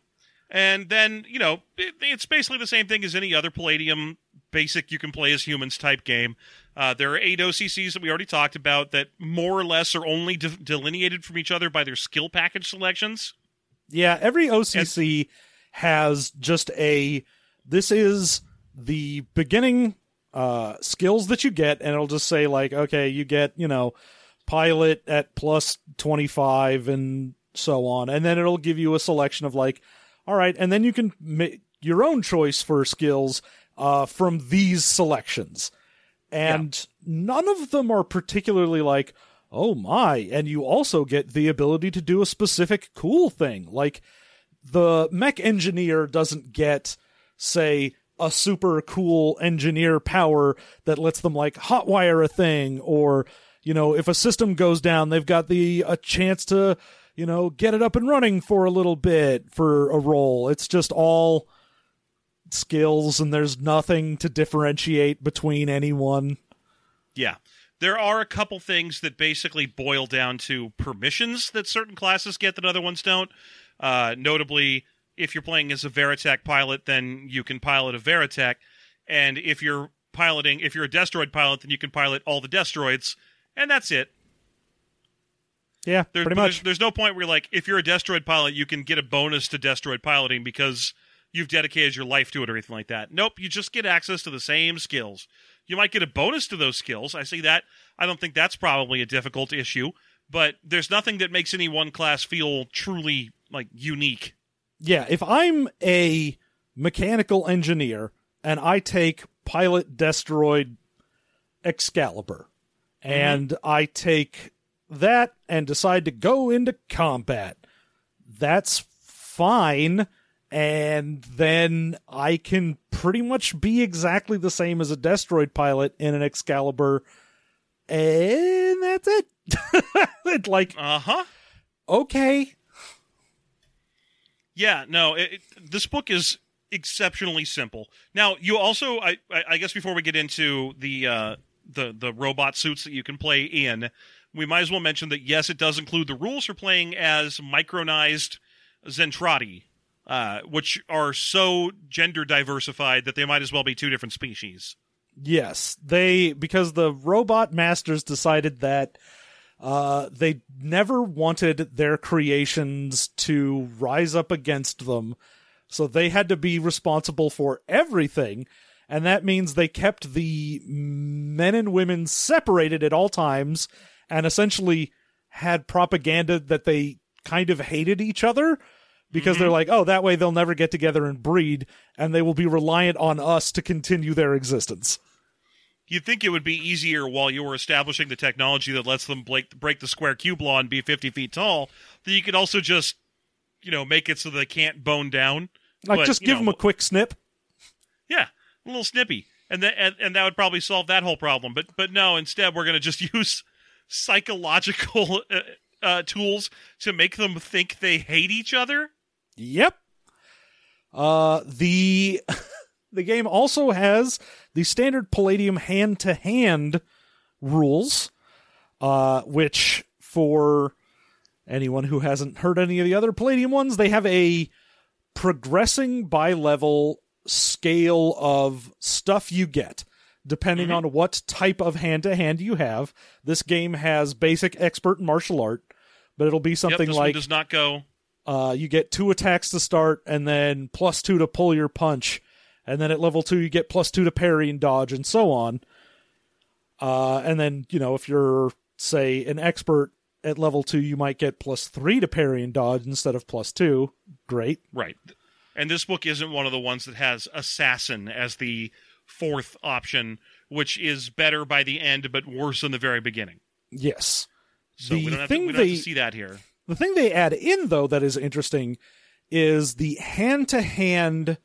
And then, you know, it, it's basically the same thing as any other Palladium basic you can play as humans type game. Uh, there are eight OCCs that we already talked about that more or less are only de- delineated from each other by their skill package selections. Yeah, every OCC has just a this is the beginning uh skills that you get and it'll just say like okay, you get, you know, pilot at plus 25 and so on. And then it'll give you a selection of like all right, and then you can make your own choice for skills uh from these selections. And none of them are particularly like oh my and you also get the ability to do a specific cool thing. Like the mech engineer doesn't get say a super cool engineer power that lets them like hotwire a thing or you know if a system goes down they've got the a chance to you know get it up and running for a little bit for a role. It's just all skills and there's nothing to differentiate between anyone Yeah. There are a couple things that basically boil down to permissions that certain classes get that other ones don't. Uh, notably, if you're playing as a Veritech pilot, then you can pilot a Veritech. And if you're piloting, if you're a Destroid pilot, then you can pilot all the Destroids. And that's it. yeah There- pretty much There's, there's no point where, like, if you're a Destroid pilot, you can get a bonus to Destroid piloting because you've dedicated your life to it or anything like that. Nope, you just get access to the same skills. You might get a bonus to those skills. I see that. I don't think that's probably a difficult issue, but there's nothing that makes any one class feel truly, like, unique. Yeah, if I'm a mechanical engineer and I take pilot Destroid Excalibur mm-hmm. and I take that and decide to go into combat, that's fine. And then I can pretty much be exactly the same as a Destroid pilot in an Excalibur. And that's it. Like, Uh huh. okay. Yeah, no, it, it, this book is exceptionally simple. Now, you also, I, I I guess, before we get into the uh, the the robot suits that you can play in, we might as well mention that yes, it does include the rules for playing as micronized Zentradi, uh, which are so gender diversified that they might as well be two different species. Yes, they because the robot masters decided that uh, they never wanted their creations to rise up against them, so they had to be responsible for everything, and that means they kept the men and women separated at all times, and essentially had propaganda that they kind of hated each other because they're like, oh, that way they'll never get together and breed, and they will be reliant on us to continue their existence. You'd think it would be easier while you were establishing the technology that lets them break, break the square cube law and be 50 feet tall, that you could also just, you know, make it so they can't bone down. Like, But, just give know, them a quick snip. Yeah, a little snippy, and that and, and that would probably solve that whole problem. But but no, instead we're going to just use psychological uh, uh, tools to make them think they hate each other. Yep. Uh, the the game also has the standard Palladium hand to hand rules, uh, which for anyone who hasn't heard any of the other Palladium ones, they have a progressing by level scale of stuff you get. Depending on what type of hand to hand you have, this game has basic expert and martial art, but it'll be Yep, something one like does not go. Uh, you get two attacks to start and then plus two to pull your punch and then at level two you get plus two to parry and dodge and so on uh, and then you know if you're say an expert at level two you might get plus three to parry and dodge instead of plus two great Right. And this book isn't one of the ones that has assassin as the fourth option, which is better by the end but worse in the very beginning. yes So The we don't, have to, we don't have to see that here. The thing they add in, though, that is interesting is the hand to hand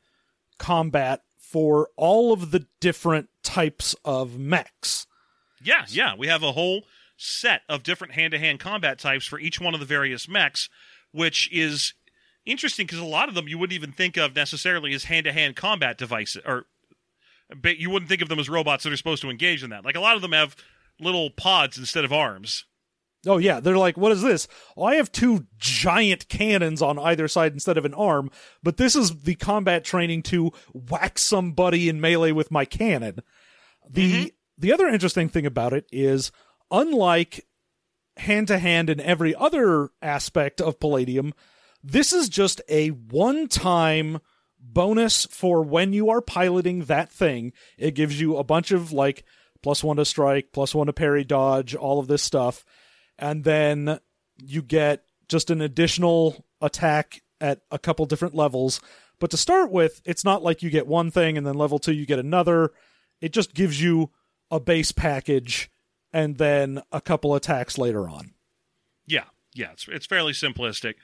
combat for all of the different types of mechs. Yeah, yeah. We have a whole set of different hand to hand combat types for each one of the various mechs, which is interesting because a lot of them you wouldn't even think of necessarily as hand to hand combat devices, or you wouldn't think of them as robots that are supposed to engage in that. Like a lot of them have little pods instead of arms. Oh, yeah, they're like, what is this? Oh, I have two giant cannons on either side instead of an arm, but this is the combat training to whack somebody in melee with my cannon. The mm-hmm. the other interesting thing about it is unlike hand to hand in every other aspect of Palladium, this is just a one time bonus for when you are piloting that thing. It gives you a bunch of like plus one to strike, plus one to parry, dodge, all of this stuff. And then you get just an additional attack at a couple different levels. But to start with, it's not like you get one thing and then level two you get another. It just gives you a base package and then a couple attacks later on. Yeah, yeah, it's it's fairly simplistic.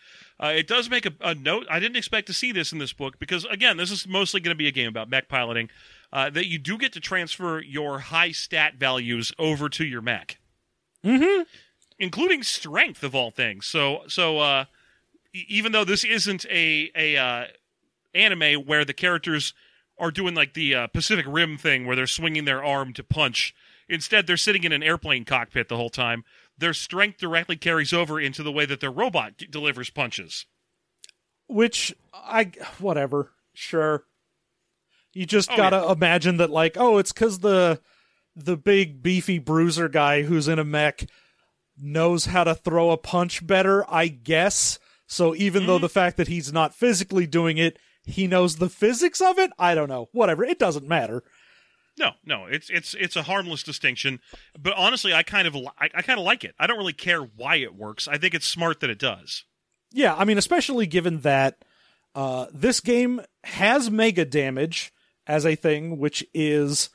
Uh, it does make a, a note. I didn't expect to see this in this book because again, this is mostly going to be a game about mech piloting. Uh, that you do get to transfer your high stat values over to your mech, Mm-hmm. Including strength of all things. So so uh, even though this isn't a a uh, anime where the characters are doing like the uh, Pacific Rim thing where they're swinging their arm to punch. Instead, they're sitting in an airplane cockpit the whole time. Their strength directly carries over into the way that their robot d- delivers punches. Which I whatever, sure. You just Oh, gotta imagine that, like, oh, it's because the the big beefy bruiser guy who's in a mech knows how to throw a punch better, I guess. So even though the fact that he's not physically doing it, he knows the physics of it. I don't know. Whatever. It doesn't matter. No, no, it's it's it's a harmless distinction. But honestly, I kind of li- I, I kind of like it. I don't really care why it works. I think it's smart that it does. Yeah, I mean, especially given that uh, this game has mega damage as a thing, which is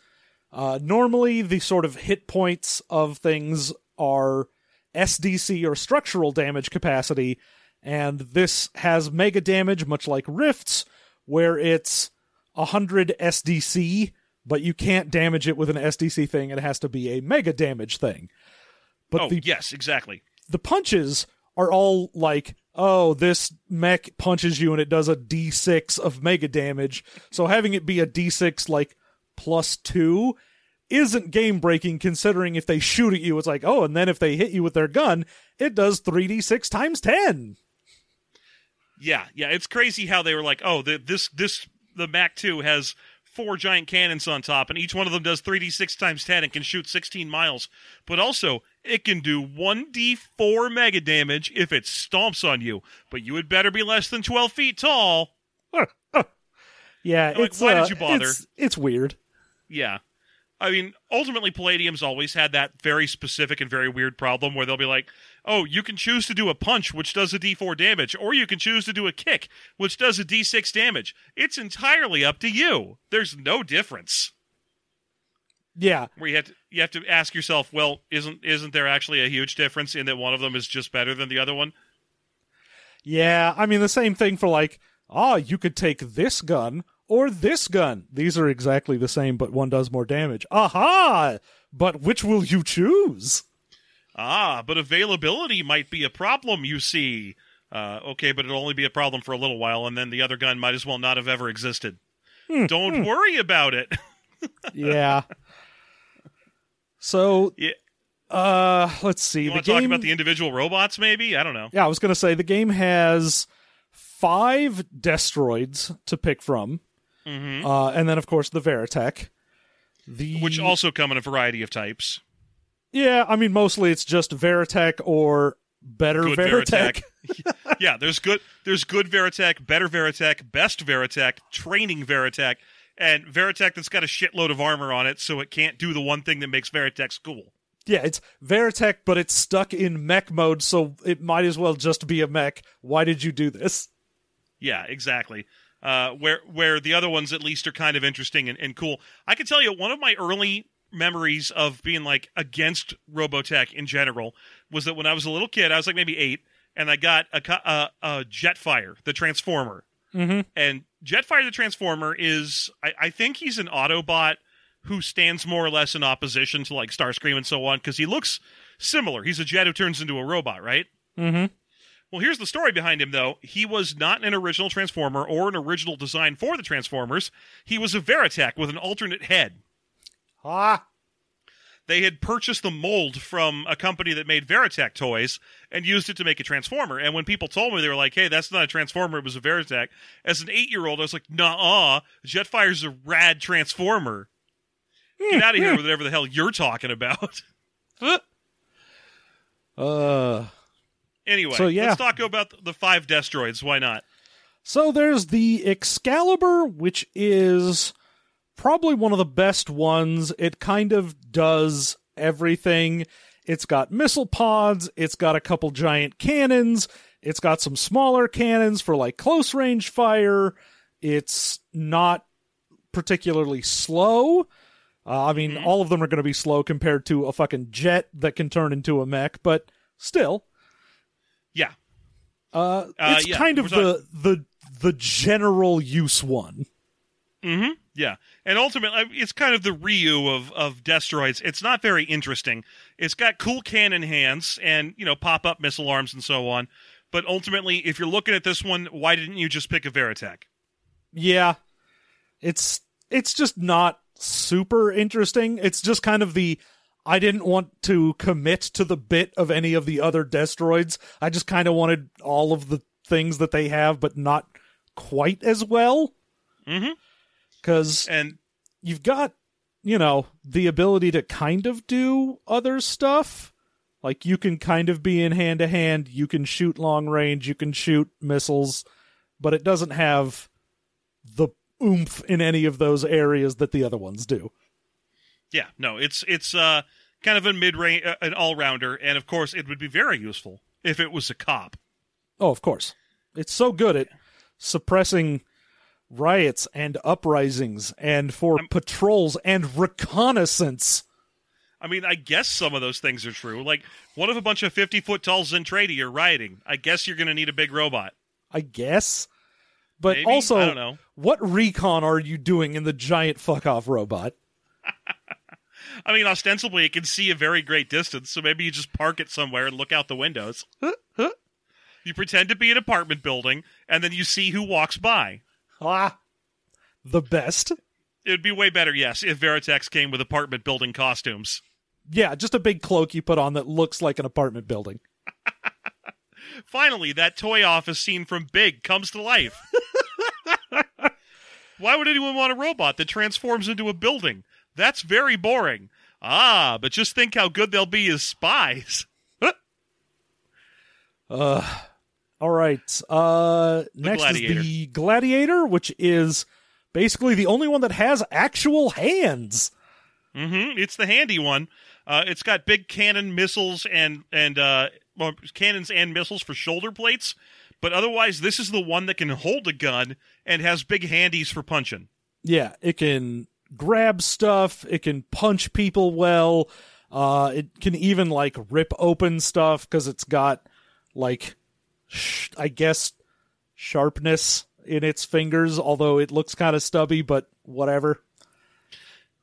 uh, normally the sort of hit points of things are SDC or structural damage capacity, and this has mega damage, much like Rifts, where it's 100 SDC, but you can't damage it with an SDC thing, it has to be a mega damage thing. But oh, the yes, exactly. the punches are all like, oh, this mech punches you and it does a d6 of mega damage. So having it be a d6 like plus two isn't game breaking considering if they shoot at you, it's like, oh, and then if they hit you with their gun, it does 3d6 times 10. Yeah, yeah, it's crazy how they were like, oh, the, this this the Mac Two has four giant cannons on top, and each one of them does three d six times ten and can shoot sixteen miles. But also, it can do one d four mega damage if it stomps on you. But you had better be less than twelve feet tall. Yeah, Like, why did uh, you bother? It's, it's weird. Yeah. I mean, ultimately, Palladium's always had that very specific and very weird problem where they'll be like, oh, you can choose to do a punch, which does a d4 damage, or you can choose to do a kick, which does a d6 damage. It's entirely up to you. There's no difference. Yeah. Where you have to you have to ask yourself, well, isn't isn't there actually a huge difference in that one of them is just better than the other one? Yeah. I mean, the same thing for like, ah, you could take this gun or this gun. These are exactly the same, but one does more damage. Aha! But which will you choose? Ah, but availability might be a problem, you see. Uh, okay, but it'll only be a problem for a little while, and then the other gun might as well not have ever existed. Hmm, Don't worry about it. yeah. So, Yeah. uh, let's see. You the want to talk game. about the individual robots, maybe? I don't know. yeah, I was going to say the game has five Destroids to pick from, hmm uh, and then of course the Veritech. The Which also come in a variety of types. yeah, I mean mostly it's just Veritech or better Good Veritech. Veritech. yeah, there's good there's good Veritech, better Veritech, best Veritech, training Veritech, and Veritech that's got a shitload of armor on it, so it can't do the one thing that makes Veritech cool. Yeah, it's Veritech, but it's stuck in mech mode, so it might as well just be a mech. Why did you do this? Yeah, exactly. Uh, where where the other ones at least are kind of interesting and, and cool. I can tell you one of my early memories of being like against Robotech in general was that when I was a little kid, I was like maybe eight, and I got a, a, a Jetfire, the Transformer. Mm-hmm. And Jetfire the Transformer is, I, I think he's an Autobot who stands more or less in opposition to like Starscream and so on because he looks similar. He's a jet who turns into a robot, right? Mm-hmm. Well, here's the story behind him, though. He was not an original Transformer or an original design for the Transformers. He was a Veritech with an alternate head. Ah. They had purchased the mold from a company that made Veritech toys and used it to make a Transformer. And when people told me, they were like, hey, that's not a Transformer, it was a Veritech. As an eight year old, I was like, nah, Jetfire's a rad Transformer. Get out of here with whatever the hell you're talking about. Uh. Anyway, So, yeah. let's talk about the five Destroids. Why not? So there's the Excalibur, which is probably one of the best ones. It kind of does everything. It's got missile pods, it's got a couple giant cannons, it's got some smaller cannons for like close range fire. It's not particularly slow. Uh, I mean, Mhm. all of them are going to be slow compared to a fucking jet that can turn into a mech, but still. Uh, Uh, it's yeah, kind of the the the general use one. Mm-hmm. Yeah, and ultimately, it's kind of the Ryu of of Destroids. It's not very interesting. It's got cool cannon hands and you know pop up missile arms and so on. But ultimately, if you're looking at this one, why didn't you just pick a Veritech? Yeah. It's it's just not super interesting. It's just kind of the I didn't want to commit to the bit of any of the other Destroids. I just kind of wanted all of the things that they have but not quite as well Mm-hmm. cuz And you've got, you know, the ability to kind of do other stuff. Like you can kind of be in hand to hand, you can shoot long range, you can shoot missiles, but it doesn't have the oomph in any of those areas that the other ones do. Yeah, no, it's it's uh kind of a mid range, uh, an all rounder, and of course, it would be very useful if it was a cop. Oh, of course. It's so good at suppressing riots and uprisings and for I'm- patrols and reconnaissance. I mean, I guess some of those things are true. Like, what if a bunch of fifty foot tall Zentradi are rioting? I guess you're going to need a big robot. I guess. But Maybe? also, I don't know. what recon are you doing in the giant fuck off robot? I mean, ostensibly, it can see a very great distance, so maybe you just park it somewhere and look out the windows. you pretend to be an apartment building, and then you see who walks by. Ah, the best. It would be way better, yes, if Veritechs came with apartment building costumes. Yeah, just a big cloak you put on that looks like an apartment building. Finally, that toy office scene from Big comes to life. Why would anyone want a robot that transforms into a building? That's very boring. Ah, but just think how good they'll be as spies. Uh, all right. Uh, next Gladiator. is the Gladiator, which is basically the only one that has actual hands. hmm It's the handy one. Uh, it's got big cannon missiles and and uh, well, cannons and missiles for shoulder plates, but otherwise, this is the one that can hold a gun and has big handies for punching. Yeah, it can grab stuff. It can punch people well. Uh, it can even like rip open stuff because it's got like, sh- I guess, sharpness in its fingers. Although it looks kind of stubby, but whatever.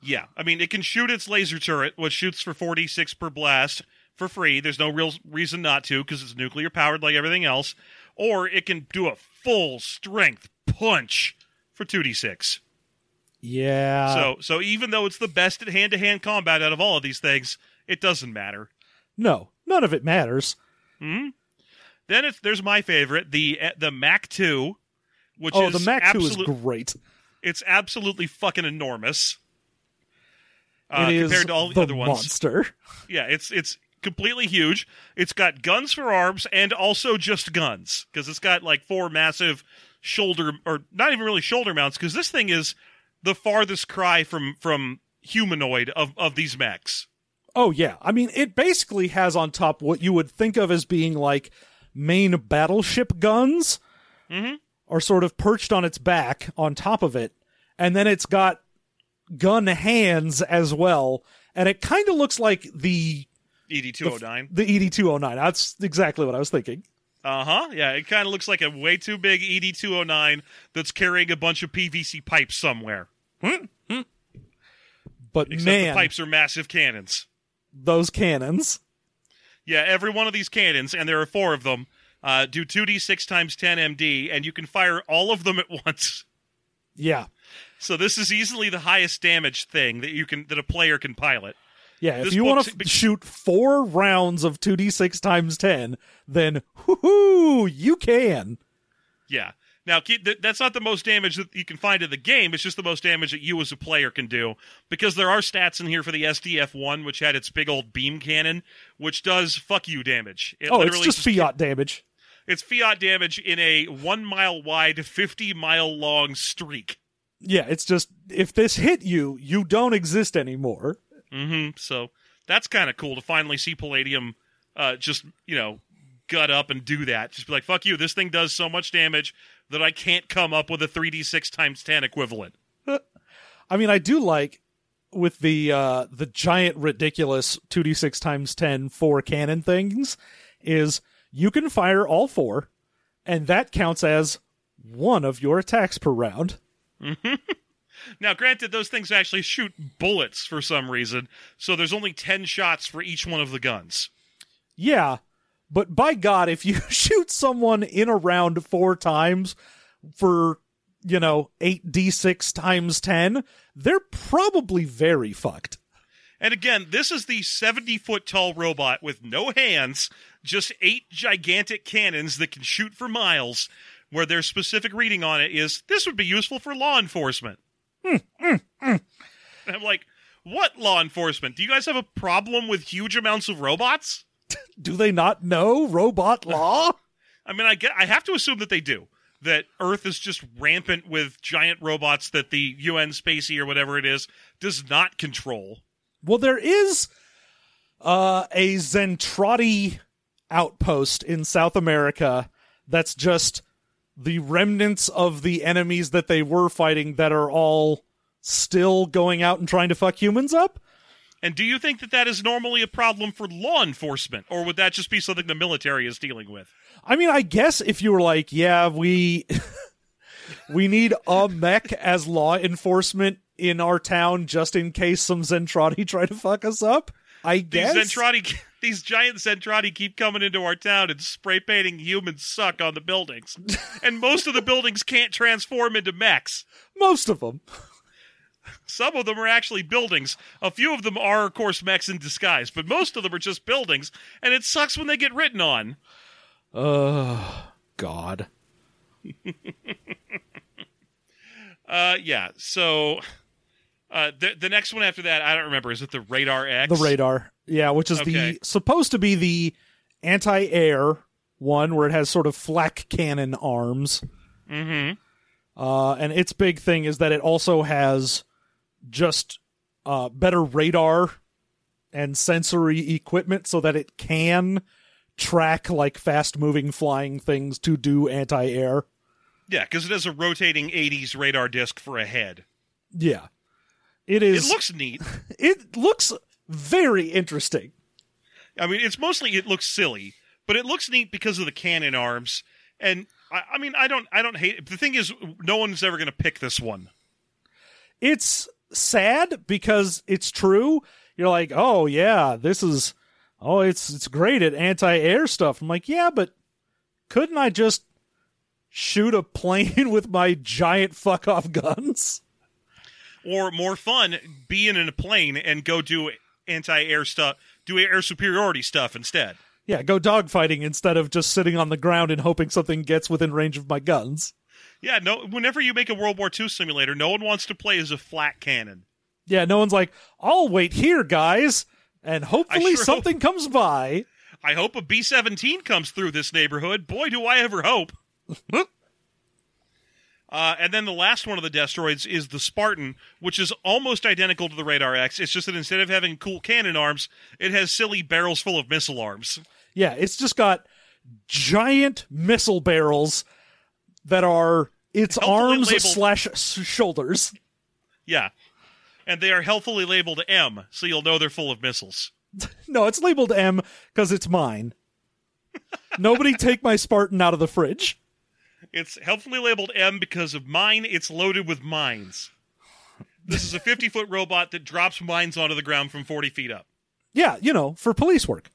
Yeah, I mean, it can shoot its laser turret, which shoots for 46 per blast for free. There's no real reason not to because it's nuclear powered like everything else. Or it can do a full strength punch for 2d6. Yeah. so, so even though it's the best at hand to hand combat out of all of these things, it doesn't matter. no, none of it matters. hmm Then it's there's my favorite, the the Mac 2, which oh, is the Mac Two is great. It's absolutely fucking enormous. Uh, it is compared to all the, the other ones. monster. Yeah, it's it's completely huge. It's got guns for arms and also just guns because it's got like four massive shoulder or not even really shoulder mounts because this thing is the farthest cry from from humanoid of of these mechs. Oh yeah, I mean it basically has on top what you would think of as being like main battleship guns, Mhm. are sort of perched on its back on top of it, and then it's got gun hands as well, and it kind of looks like the ED two hundred nine. the ED two hundred nine. That's exactly what I was thinking. Uh huh. Yeah, it kind of looks like a way too big ED two hundred nine that's carrying a bunch of PVC pipes somewhere. But Except man, the pipes are massive cannons. those cannons. Yeah, every one of these cannons, and there are four of them, uh, do 2d6 times 10 MD, and you can fire all of them at once. Yeah, So this is easily the highest damage thing that you can that a player can pilot. Yeah. If This you want to f- shoot four rounds of two d six times ten, then whoo you can. Yeah. Now, that's not the most damage that you can find in the game. It's just the most damage that you as a player can do because there are stats in here for the SDF one, which had its big old beam cannon, which does fuck you damage. It Oh, it's literally just fiat damage. It's fiat damage in a one mile wide, fifty mile long streak. Yeah, it's just if this hit you, you don't exist anymore. Hmm So that's kind of cool to finally see Palladium uh, just, you know, gut up and do that. Just be like, fuck you, this thing does so much damage that I can't come up with a 3d6 times 10 equivalent. I mean, I do like with the uh the giant ridiculous 2d6 times 10 four cannon things is you can fire all four and that counts as one of your attacks per round. Now, granted, those things actually shoot bullets for some reason, so there's only 10 shots for each one of the guns. Yeah, but by god if you shoot someone in a round four times for you know 8d6 times 10, they're probably very fucked. And again, this is the 70 foot tall robot with no hands, just eight gigantic cannons that can shoot for miles, where their specific reading on it is this would be useful for law enforcement. And I'm like, what law enforcement? Do you guys have a problem with huge amounts of robots? Do they not know robot law? I mean, I get, I have to assume that they do. That Earth is just rampant with giant robots that the UN Spacy or whatever it is does not control. Well, there is uh, a Zentradi outpost in South America that's just the remnants of the enemies that they were fighting that are all still going out and trying to fuck humans up. And do you think that that is normally a problem for law enforcement, or would that just be something the military is dealing with? I mean, I guess if you were like, yeah, we we need a mech as law enforcement in our town just in case some Zentradi try to fuck us up. I guess. Zentradi, these giant Zentradi keep coming into our town and spray painting humans suck on the buildings, and most of the buildings can't transform into mechs. Most of them. Some of them are actually buildings. A few of them are, of course, mechs in disguise, but most of them are just buildings, and it sucks when they get written on. Oh, God. Uh, yeah. So, uh, the the next one after that, I don't remember. Is it the Raidar X? The radar. Yeah, which is Okay. the supposed to be the anti-air one where it has sort of flak cannon arms. Mm-hmm. Uh, and its big thing is that it also has just uh, better radar and sensory equipment so that it can track like fast moving flying things to do anti air. Yeah, because it has a rotating 80s radar disc for a head. Yeah. It is. It looks neat. it looks very interesting. I mean, it's mostly it looks silly, but it looks neat because of the cannon arms. And I, I mean, I don't, I don't hate. it. The thing is, no one's ever going to pick this one. It's sad because it's true. You're like, oh yeah, this is oh it's it's great at anti-air stuff. I'm like, yeah, but couldn't I just shoot a plane with my giant fuck off guns? Or more fun, be in a plane and go do anti-air stuff, do air superiority stuff instead. Yeah, go dogfighting instead of just sitting on the ground and hoping something gets within range of my guns. Yeah, no. Whenever you make a World War II simulator, no one wants to play as a flak cannon. Yeah, no one's like, I'll wait here, guys, and hopefully sure something comes by. I hope a B 17 comes through this neighborhood. Boy, do I ever hope. uh, and then the last one of the destroids is the Spartan, which is almost identical to the Raidar X. It's just that instead of having cool cannon arms, it has silly barrels full of missile arms. Yeah, it's just got giant missile barrels that are its Helpfully arms labeled- slash shoulders. Yeah. And they are helpfully labeled M, so you'll know they're full of missiles. No, it's labeled M because it's mine. Nobody take my Spartan out of the fridge. It's helpfully labeled M because of mine. It's loaded with mines. This is a 50 foot robot that drops mines onto the ground from 40 feet up. Yeah, you know, for police work.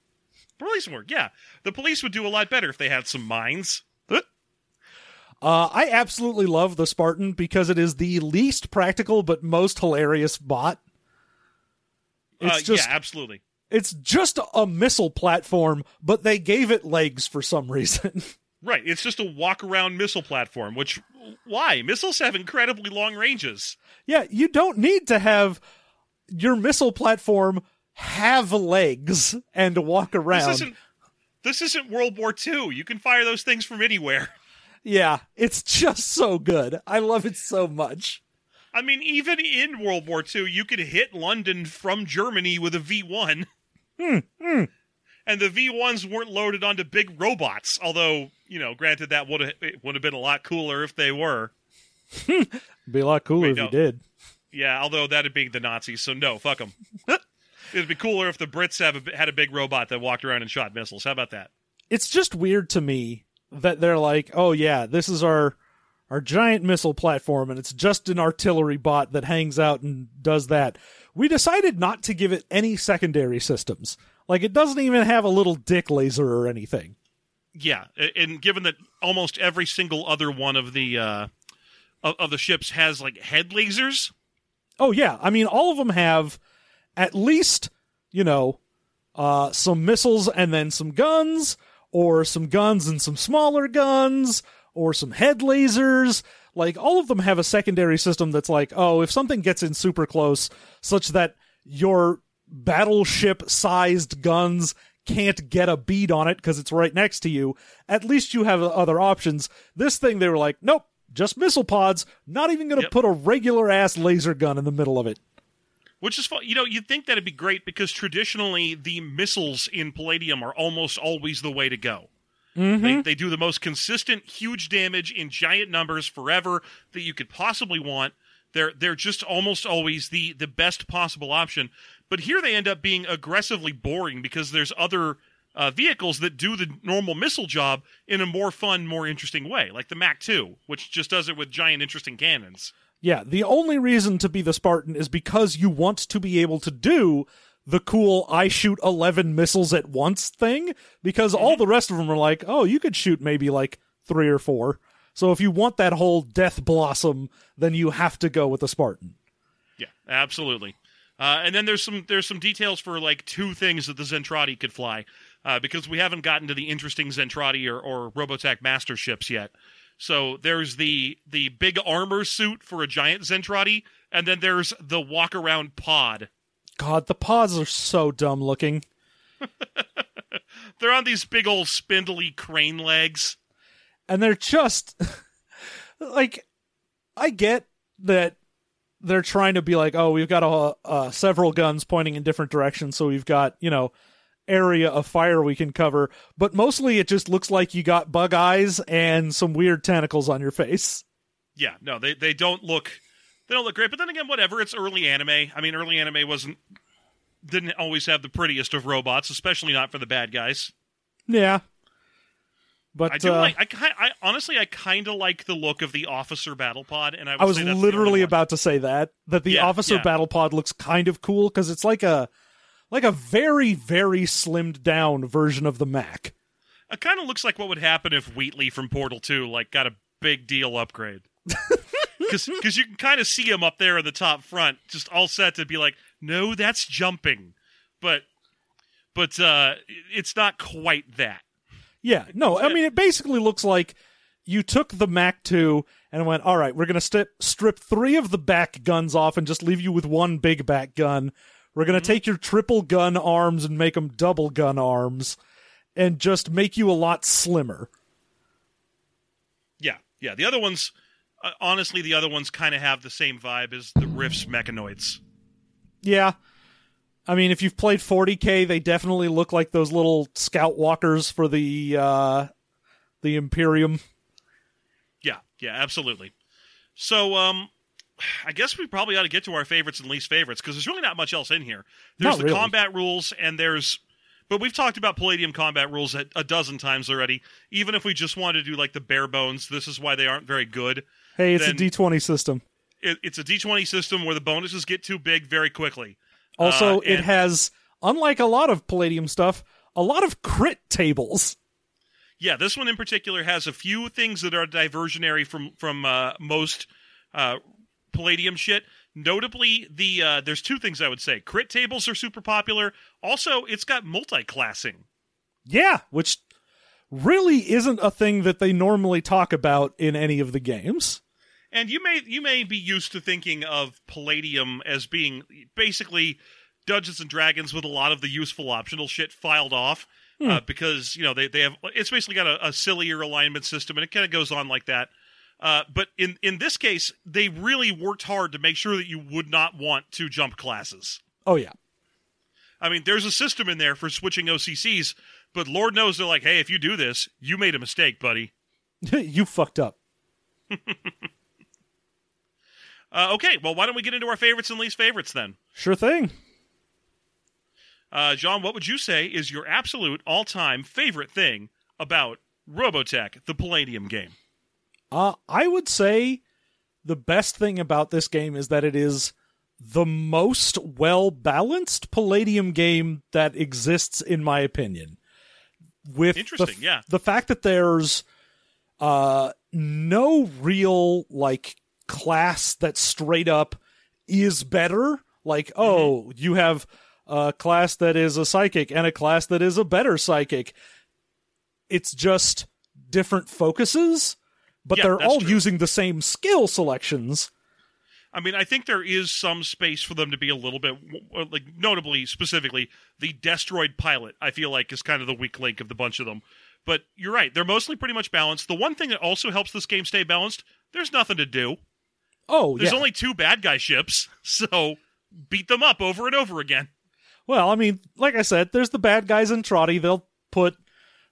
Police work, yeah. The police would do a lot better if they had some mines. Uh, I absolutely love the Spartan because it is the least practical but most hilarious bot. It's Uh, just yeah, absolutely. it's just a missile platform, but they gave it legs for some reason. Right. It's just a walk around missile platform, which, why? Missiles have incredibly long ranges. yeah, you don't need to have your missile platform have legs and walk This around. isn't. This isn't World War II. You can fire those things from anywhere. Yeah, it's just so good. I love it so much. I mean, even in World War II, you could hit London from Germany with a V 1. Hmm, And the V 1s weren't loaded onto big robots, although, you know, granted, that would have it would have been a lot cooler if they were. Be a lot cooler Wait, if no. you did. Yeah, although that'd be the Nazis, so no, fuck them. It'd be cooler if the Brits have a, had a big robot that walked around and shot missiles. How about that? It's just weird to me that they're like, "Oh yeah, this is our our giant missile platform and it's just an artillery bot that hangs out and does that." We decided not to give it any secondary systems. Like it doesn't even have a little dick laser or anything. Yeah, and given that almost every single other one of the uh, of, the ships has like head lasers, Oh yeah, I mean all of them have at least, you know, uh some missiles and then some guns or some guns and some smaller guns or some head lasers. Like all of them have a secondary system that's like, oh, if something gets in super close such that your battleship sized guns can't get a bead on it because it's right next to you, at least you have other options. This thing, they were like, nope, just missile pods, not even going to Yep. put a regular ass laser gun in the middle of it. which is fun. You know, you'd think that'd be great because traditionally the missiles in Palladium are almost always the way to go. Mm-hmm. They, they do the most consistent, huge damage in giant numbers forever that you could possibly want. They're they're just almost always the the best possible option. But here they end up being aggressively boring because there's other uh, vehicles that do the normal missile job in a more fun, more interesting way, like the Mac 2, which just does it with giant, interesting cannons. Yeah, the only reason to be the Spartan is because you want to be able to do the cool I shoot 11 missiles at once thing because all the rest of them are like, "Oh, you could shoot maybe like 3 or 4." So if you want that whole death blossom, then you have to go with the Spartan. Yeah, absolutely. Uh, and then there's some there's some details for like two things that the Zentradi could fly, uh, because we haven't gotten to the interesting Zentradi or, or Robotech master ships yet. So there's the the big armor suit for a giant Zentradi, and then there's the walk around pod. God, the pods are so dumb looking. They're on these big old spindly crane legs. and they're just like I get that they're trying to be like, oh, we've got a, uh, several guns pointing in different directions, so we've got you know area of fire we can cover. But mostly, it just looks like you got bug eyes and some weird tentacles on your face. Yeah, no, they they don't look they don't look great. But then again, whatever. It's early anime. I mean, early anime wasn't didn't always have the prettiest of robots, especially not for the bad guys. Yeah. But I do uh, like. I, I honestly, I kind of like the look of the officer battle pod, and I, I was say that's the literally about to say that that the Yeah, officer yeah. battle pod looks kind of cool because it's like a like a very very slimmed down version of the Mac. It kind of looks like what would happen if Wheatley from Portal Two like got a big deal upgrade. Because you can kind of see him up there in the top front, just all set to be like, no, that's jumping, but but uh, it's not quite that. Yeah, no, I mean it basically looks like you took the Mac 2 and went, "All right, we're going to strip strip 3 of the back guns off and just leave you with one big back gun. We're going to take your triple gun arms and make them double gun arms and just make you a lot slimmer." Yeah, yeah. The other ones, uh, honestly, the other ones kind of have the same vibe as the Rifts mechanoids. Yeah. I mean, if you've played 40K, they definitely look like those little scout walkers for the uh the Imperium. Yeah, yeah, absolutely. So, um, I guess we probably ought to get to our favorites and least favorites because there's really not much else in here. There's Not the really. combat rules, and there's, but we've talked about Palladium combat rules a, a dozen times already. Even if we just wanted to do like the bare bones, this is why they aren't very good. Hey, it's Then- a D20 system. It, it's a D20 system where the bonuses get too big very quickly. Also, Uh, it has unlike a lot of Palladium stuff, a lot of crit tables. Yeah, this one in particular has a few things that are diversionary from from uh, most uh, Palladium shit. Notably, the uh, there's two things I would say. Crit tables are super popular. Also, it's got multi-classing. Yeah, which really isn't a thing that they normally talk about in any of the games. And you may you may be used to thinking of Palladium as being basically Dungeons and Dragons with a lot of the useful optional shit filed off. Uh, because you know they, they have it's basically got a, a sillier alignment system and it kind of goes on like that. Uh, but in in this case, they really worked hard to make sure that you would not want to jump classes. Oh yeah. I mean, there's a system in there for switching OCCs, but Lord knows they're like, hey, if you do this, you made a mistake, buddy. you fucked up. Uh, okay, well, why don't we get into our favorites and least favorites then? Sure thing. Uh, John, what would you say is your absolute all-time favorite thing about Robotech, the Palladium game? Uh, I would say the best thing about this game is that it is the most well balanced Palladium game that exists, in my opinion. With the Interesting, f- yeah. the fact that there's uh, no real like class that straight up is better. Like, oh, mm-hmm. you have a class that is a psychic and a class that is a better psychic. It's just different focuses, but Yeah, they're all true. using the same skill selections. I mean, I think there is some space for them to be a little bit, like, notably, specifically, the Destroid pilot, I feel like, is kind of the weak link of the bunch of them. But you're right, they're mostly pretty much balanced. The one thing that also helps this game stay balanced, there's nothing to do. Oh, There's yeah. only two bad guy ships, so beat them up over and over again. Well, I mean, like I said, there's the bad guys Zentradi. They'll put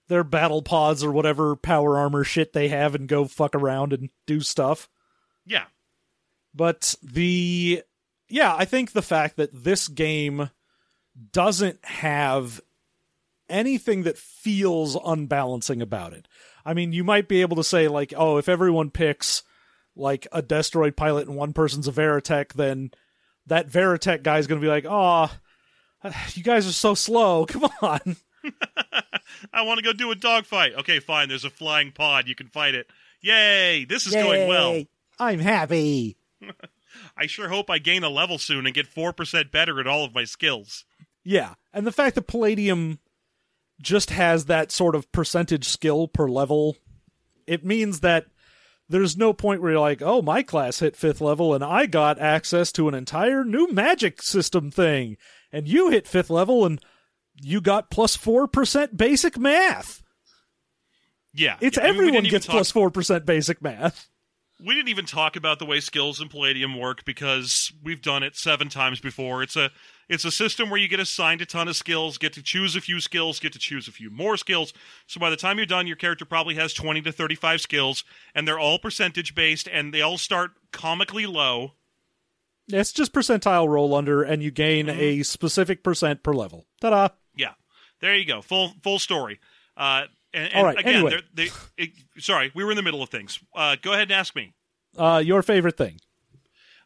their battle pods or whatever power armor shit they have and go fuck around and do stuff. Yeah. But the yeah, I think the fact that this game doesn't have anything that feels unbalancing about it. I mean, you might be able to say like, oh, if everyone picks like a Destroid pilot and one person's a Veritech, then that Veritech guy's going to be like, "Oh, you guys are so slow. Come on." I want to go do a dogfight. Okay, fine. There's a flying pod. You can fight it. Yay! This is going well. I'm happy. I sure hope I gain a level soon and get 4% better at all of my skills. Yeah, and the fact that Palladium just has that sort of percentage skill per level, it means that there's no point where you're like, oh, my class hit fifth level and I got access to an entire new magic system thing, and you hit fifth level and you got plus four percent basic math. Yeah. It's yeah, I mean, everyone gets talk- plus four percent basic math. we didn't even talk about the way skills in Palladium work because we've done it seven times before. It's a it's a system where you get assigned a ton of skills, get to choose a few skills, get to choose a few more skills. So by the time you're done, your character probably has 20 to 35 skills, and they're all percentage based, and they all start comically low. It's just percentile roll under, and you gain Mm-hmm. a specific percent per level. Ta da! Yeah, there you go. Full full story. Uh, and, and All right, again, anyway. they're- they, it, sorry, we were in the middle of things. Uh, go ahead and ask me. Uh, your favorite thing?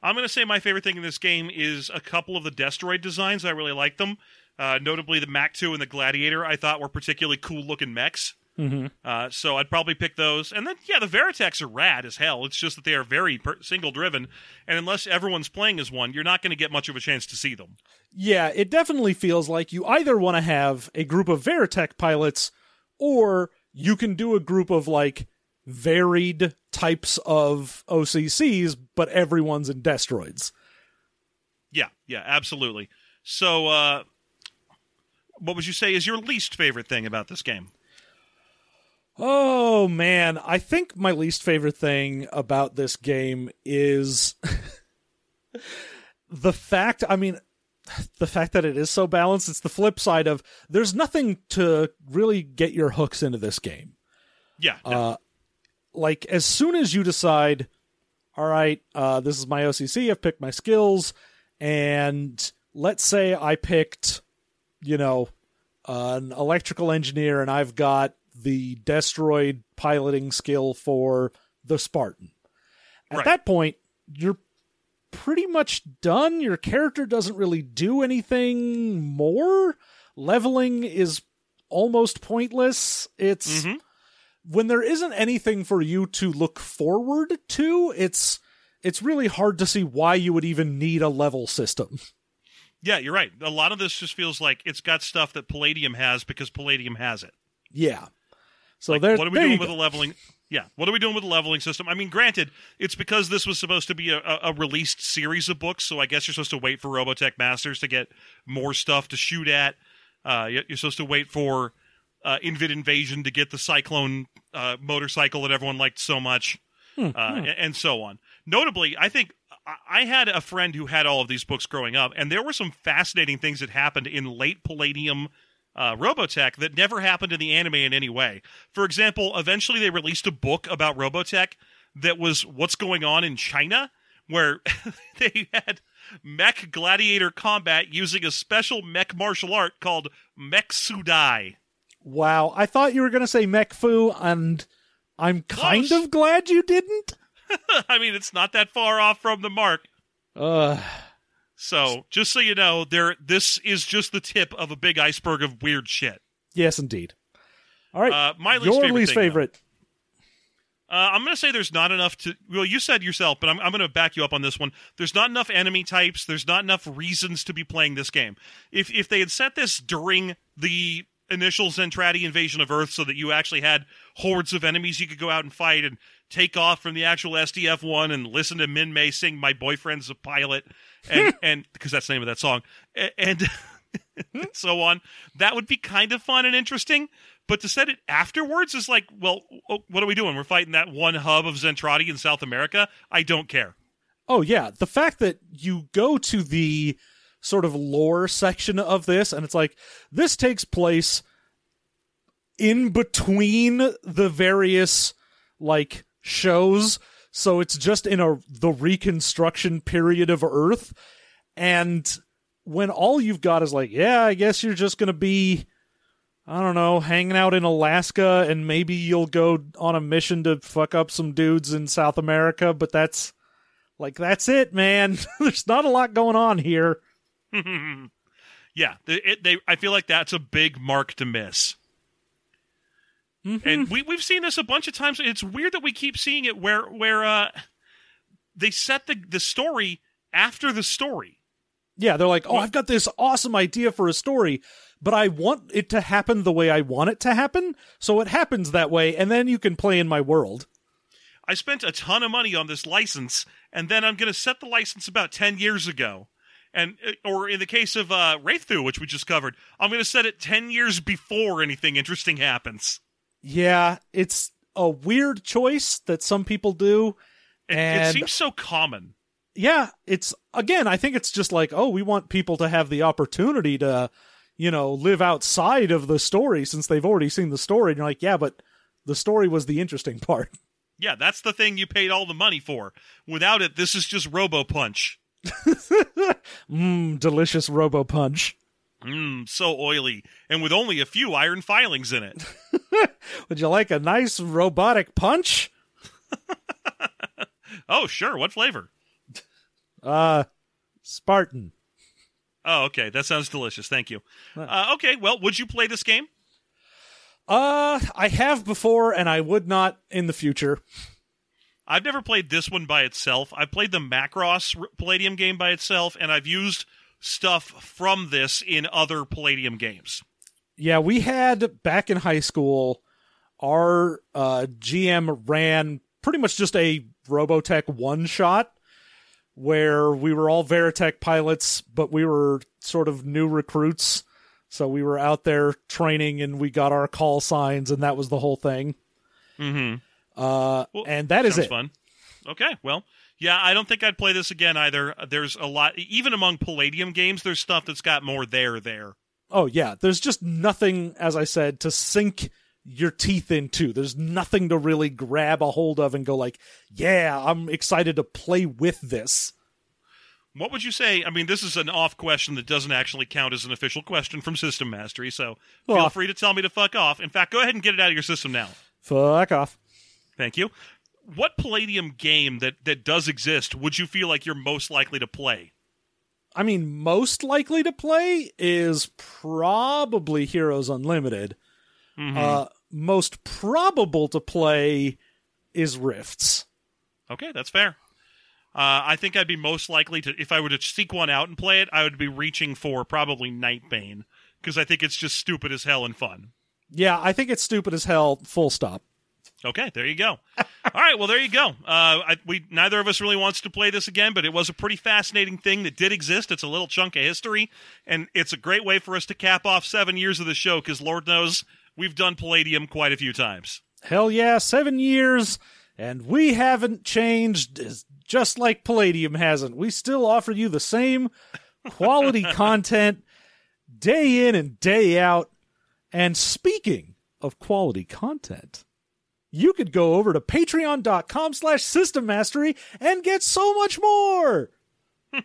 I'm going to say my favorite thing in this game is a couple of the Destroid designs. I really like them. Uh, notably, the Mac 2 and the Gladiator, I thought were particularly cool looking mechs. Mm-hmm. Uh, so I'd probably pick those. And then, yeah, the Veritechs are rad as hell. It's just that they are very per- single driven. And unless everyone's playing as one, you're not going to get much of a chance to see them. Yeah, it definitely feels like you either want to have a group of Veritech pilots, or you can do a group of like varied types of OCCs, but everyone's in Destroids. Yeah, yeah, absolutely. So, uh, what would you say is your least favorite thing about this game? Oh man, I think my least favorite thing about this game is the fact, I mean, the fact that it is so balanced. It's the flip side of there's nothing to really get your hooks into this game. Yeah, no. Uh, like as soon as you decide, all right, uh, this is my OCC, I've picked my skills, and let's say I picked, you know, an electrical engineer, and I've got the Destroid piloting skill for the Spartan. At Right. that point, you're pretty much done. Your character doesn't really do anything more. Leveling is almost pointless. It's Mhm. When there isn't anything for you to look forward to, it's it's really hard to see why you would even need a level system. yeah, you're right. A lot of this just feels like it's got stuff that Palladium has because Palladium has it. Yeah. So Like, what are we doing with go. the leveling? Yeah, what are we doing with the leveling system? I mean, granted, it's because this was supposed to be a, a, a released series of books, so I guess you're supposed to wait for Robotech Masters to get more stuff to shoot at. Uh, you're supposed to wait for uh, Invid Invasion to get the Cyclone uh, motorcycle that everyone liked so much, Hmm, uh, and, and so on. Notably, I think I- I had a friend who had all of these books growing up, and there were some fascinating things that happened in late Palladium uh, Robotech that never happened in the anime in any way. For example, eventually they released a book about Robotech that was what's going on in China, where they had mech gladiator combat using a special mech martial art called Mech Sudai. Wow, I thought you were going to say Mechfu, and I'm kind Close. of glad you didn't. I mean, it's not that far off from the mark. Uh, So, just so you know, there this is just the tip of a big iceberg of weird shit. yes, indeed. All right, Uh, my least your favorite least thing, though. favorite. Uh, I'm going to say there's not enough to. Well, you said yourself, but I'm, I'm going to back you up on this one. There's not enough enemy types. There's not enough reasons to be playing this game. If if they had set this during the initial Zentradi invasion of Earth, so that you actually had hordes of enemies you could go out and fight and take off from the actual SDF one and listen to Minmei sing "My Boyfriend's a Pilot," and and because that's the name of that song, A- and. and so on. That would be kind of fun and interesting. But to set it afterwards is like, well, what are we doing? We're fighting that one hub of Zentradi in South America. I don't care. Oh yeah, the fact that you go to the sort of lore section of this and it's like this takes place in between the various like shows so it's just in a the reconstruction period of earth and when all you've got is like yeah i guess you're just to be i don't know hanging out in alaska and maybe you'll go on a mission to fuck up some dudes in south america but that's like that's it, man. There's not a lot going on here. yeah, they, it, they. I feel like that's a big mark to miss. And we we've seen this a bunch of times. It's weird that we keep seeing it where where uh, they set the the story after the story. Yeah, they're like, "Oh, I've got this awesome idea for a story, but I want it to happen the way I want it to happen, so it happens that way, and then you can play in my world." I spent a ton of money on this license, and then I'm going to set the license about 10 years ago. And or in the case of uh, Wraeththu, which we just covered, I'm going to set it 10 years before anything interesting happens. Yeah, it's a weird choice that some people do, It, it seems so common. yeah, it's again, I think it's just like, oh, we want people to have the opportunity to, you know, live outside of the story since they've already seen the story. And you're like, yeah, but the story was the interesting part. Yeah, that's the thing you paid all the money for. Without it, this is just Robo Punch. Mmm, delicious Robo Punch. Mmm, so oily, and with only a few iron filings in it. Would you like a nice robotic punch? Oh, sure. What flavor? Uh, Spartan. Oh, okay. That sounds delicious. Thank you. Uh, okay, well, would you play this game? Uh, I have before, and I would not in the future. I've never played this one by itself. I've played the Macross Palladium game by itself, and I've used stuff from this in other Palladium games. Yeah, we had back in high school, our uh, GM ran pretty much just a Robotech one shot where we were all Veritech pilots, but we were sort of new recruits. So we were out there training and we got our call signs, and that was the whole thing. Mm-hmm. Uh, Well, and that is it. fun. Okay, well, yeah, I don't think I'd play this again either. There's a lot, even among Palladium games, there's stuff that's got more there there. Oh yeah, there's just nothing, as I said, to sink your teeth into. There's nothing to really grab a hold of and go like, yeah, I'm excited to play with this. What would you say? I mean, this is an off question that doesn't actually count as an official question from System Mastery, so feel Well- free to tell me to fuck off. In fact, go ahead and get it out of your system now. Fuck off. Thank you. What Palladium game that, that does exist would you feel like you're most likely to play? I mean, most likely to play is probably Heroes Unlimited. Mhm. Uh, most probable to play is Rifts. Okay, that's fair. Uh, I think I'd be most likely to, if I were to seek one out and play it, I would be reaching for probably Nightbane because I think it's just stupid as hell and fun. Yeah, I think it's stupid as hell. Full stop. Okay, there you go. All right, well there you go. Uh, I, we neither of us really wants to play this again, but it was a pretty fascinating thing that did exist. It's a little chunk of history, and it's a great way for us to cap off seven years of the show because Lord knows we've done Palladium quite a few times. Hell yeah, seven years, and we haven't changed, just like Palladium hasn't. We still offer you the same quality content day in and day out. And speaking of quality content, you could go over to patreon.com slash system mastery and get so much more.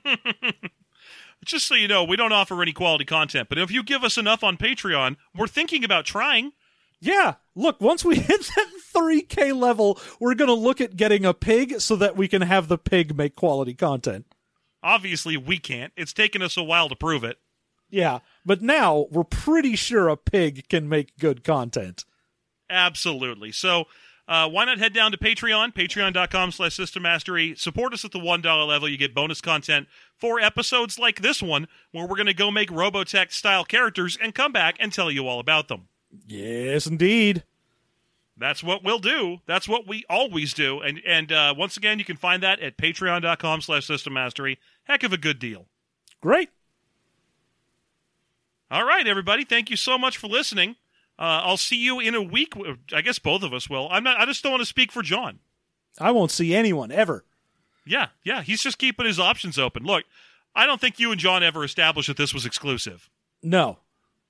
Just so you know, we don't offer any quality content, but if you give us enough on Patreon, we're thinking about trying. Yeah, look, once we hit that 3K level, we're going to look at getting a pig so that we can have the pig make quality content. Obviously, we can't. It's taken us a while to prove it. Yeah, but now we're pretty sure a pig can make good content. Absolutely. So uh, why not head down to Patreon, patreon.com slash system mastery. Support us at the $1 level. You get bonus content for episodes like this one, where we're going to go make Robotech style characters and come back and tell you all about them. Yes, indeed. That's what we'll do. That's what we always do. And and uh, once again, you can find that at patreon.com slash system mastery. Heck of a good deal. Great. All right, everybody. Thank you so much for listening. Uh, I'll see you in a week. I guess both of us will. I'm not. I just don't want to speak for John. I won't see anyone ever. Yeah, yeah. He's just keeping his options open. Look, I don't think you and John ever established that this was exclusive. No.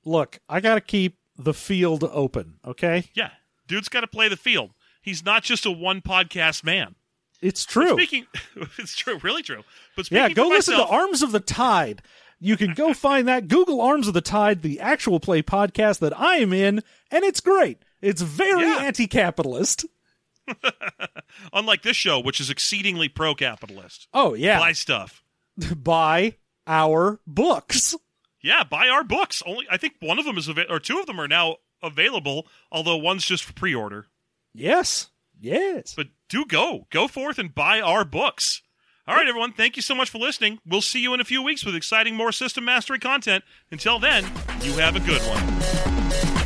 Look, I got to keep the field open, okay? Yeah, dude's got to play the field. He's not just a one podcast man. It's true. Speaking, it's true, really true. But speaking Yeah, go listen myself, to Arms of the Tide. You can go find that. Google Arms of the Tide, the actual play podcast that I am in, and it's great. It's very Yeah. anti capitalist. Unlike this show, which is exceedingly pro-capitalist, Oh, yeah. buy stuff. Buy our books. Yeah, buy our books. Only I think one of them is ava- or two of them are now available, although one's just for pre-order. Yes. Yes. But do go, go forth and buy our books. All right, everyone. Thank you so much for listening. We'll see you in a few weeks with exciting more system mastery content. Until then, you have a good one.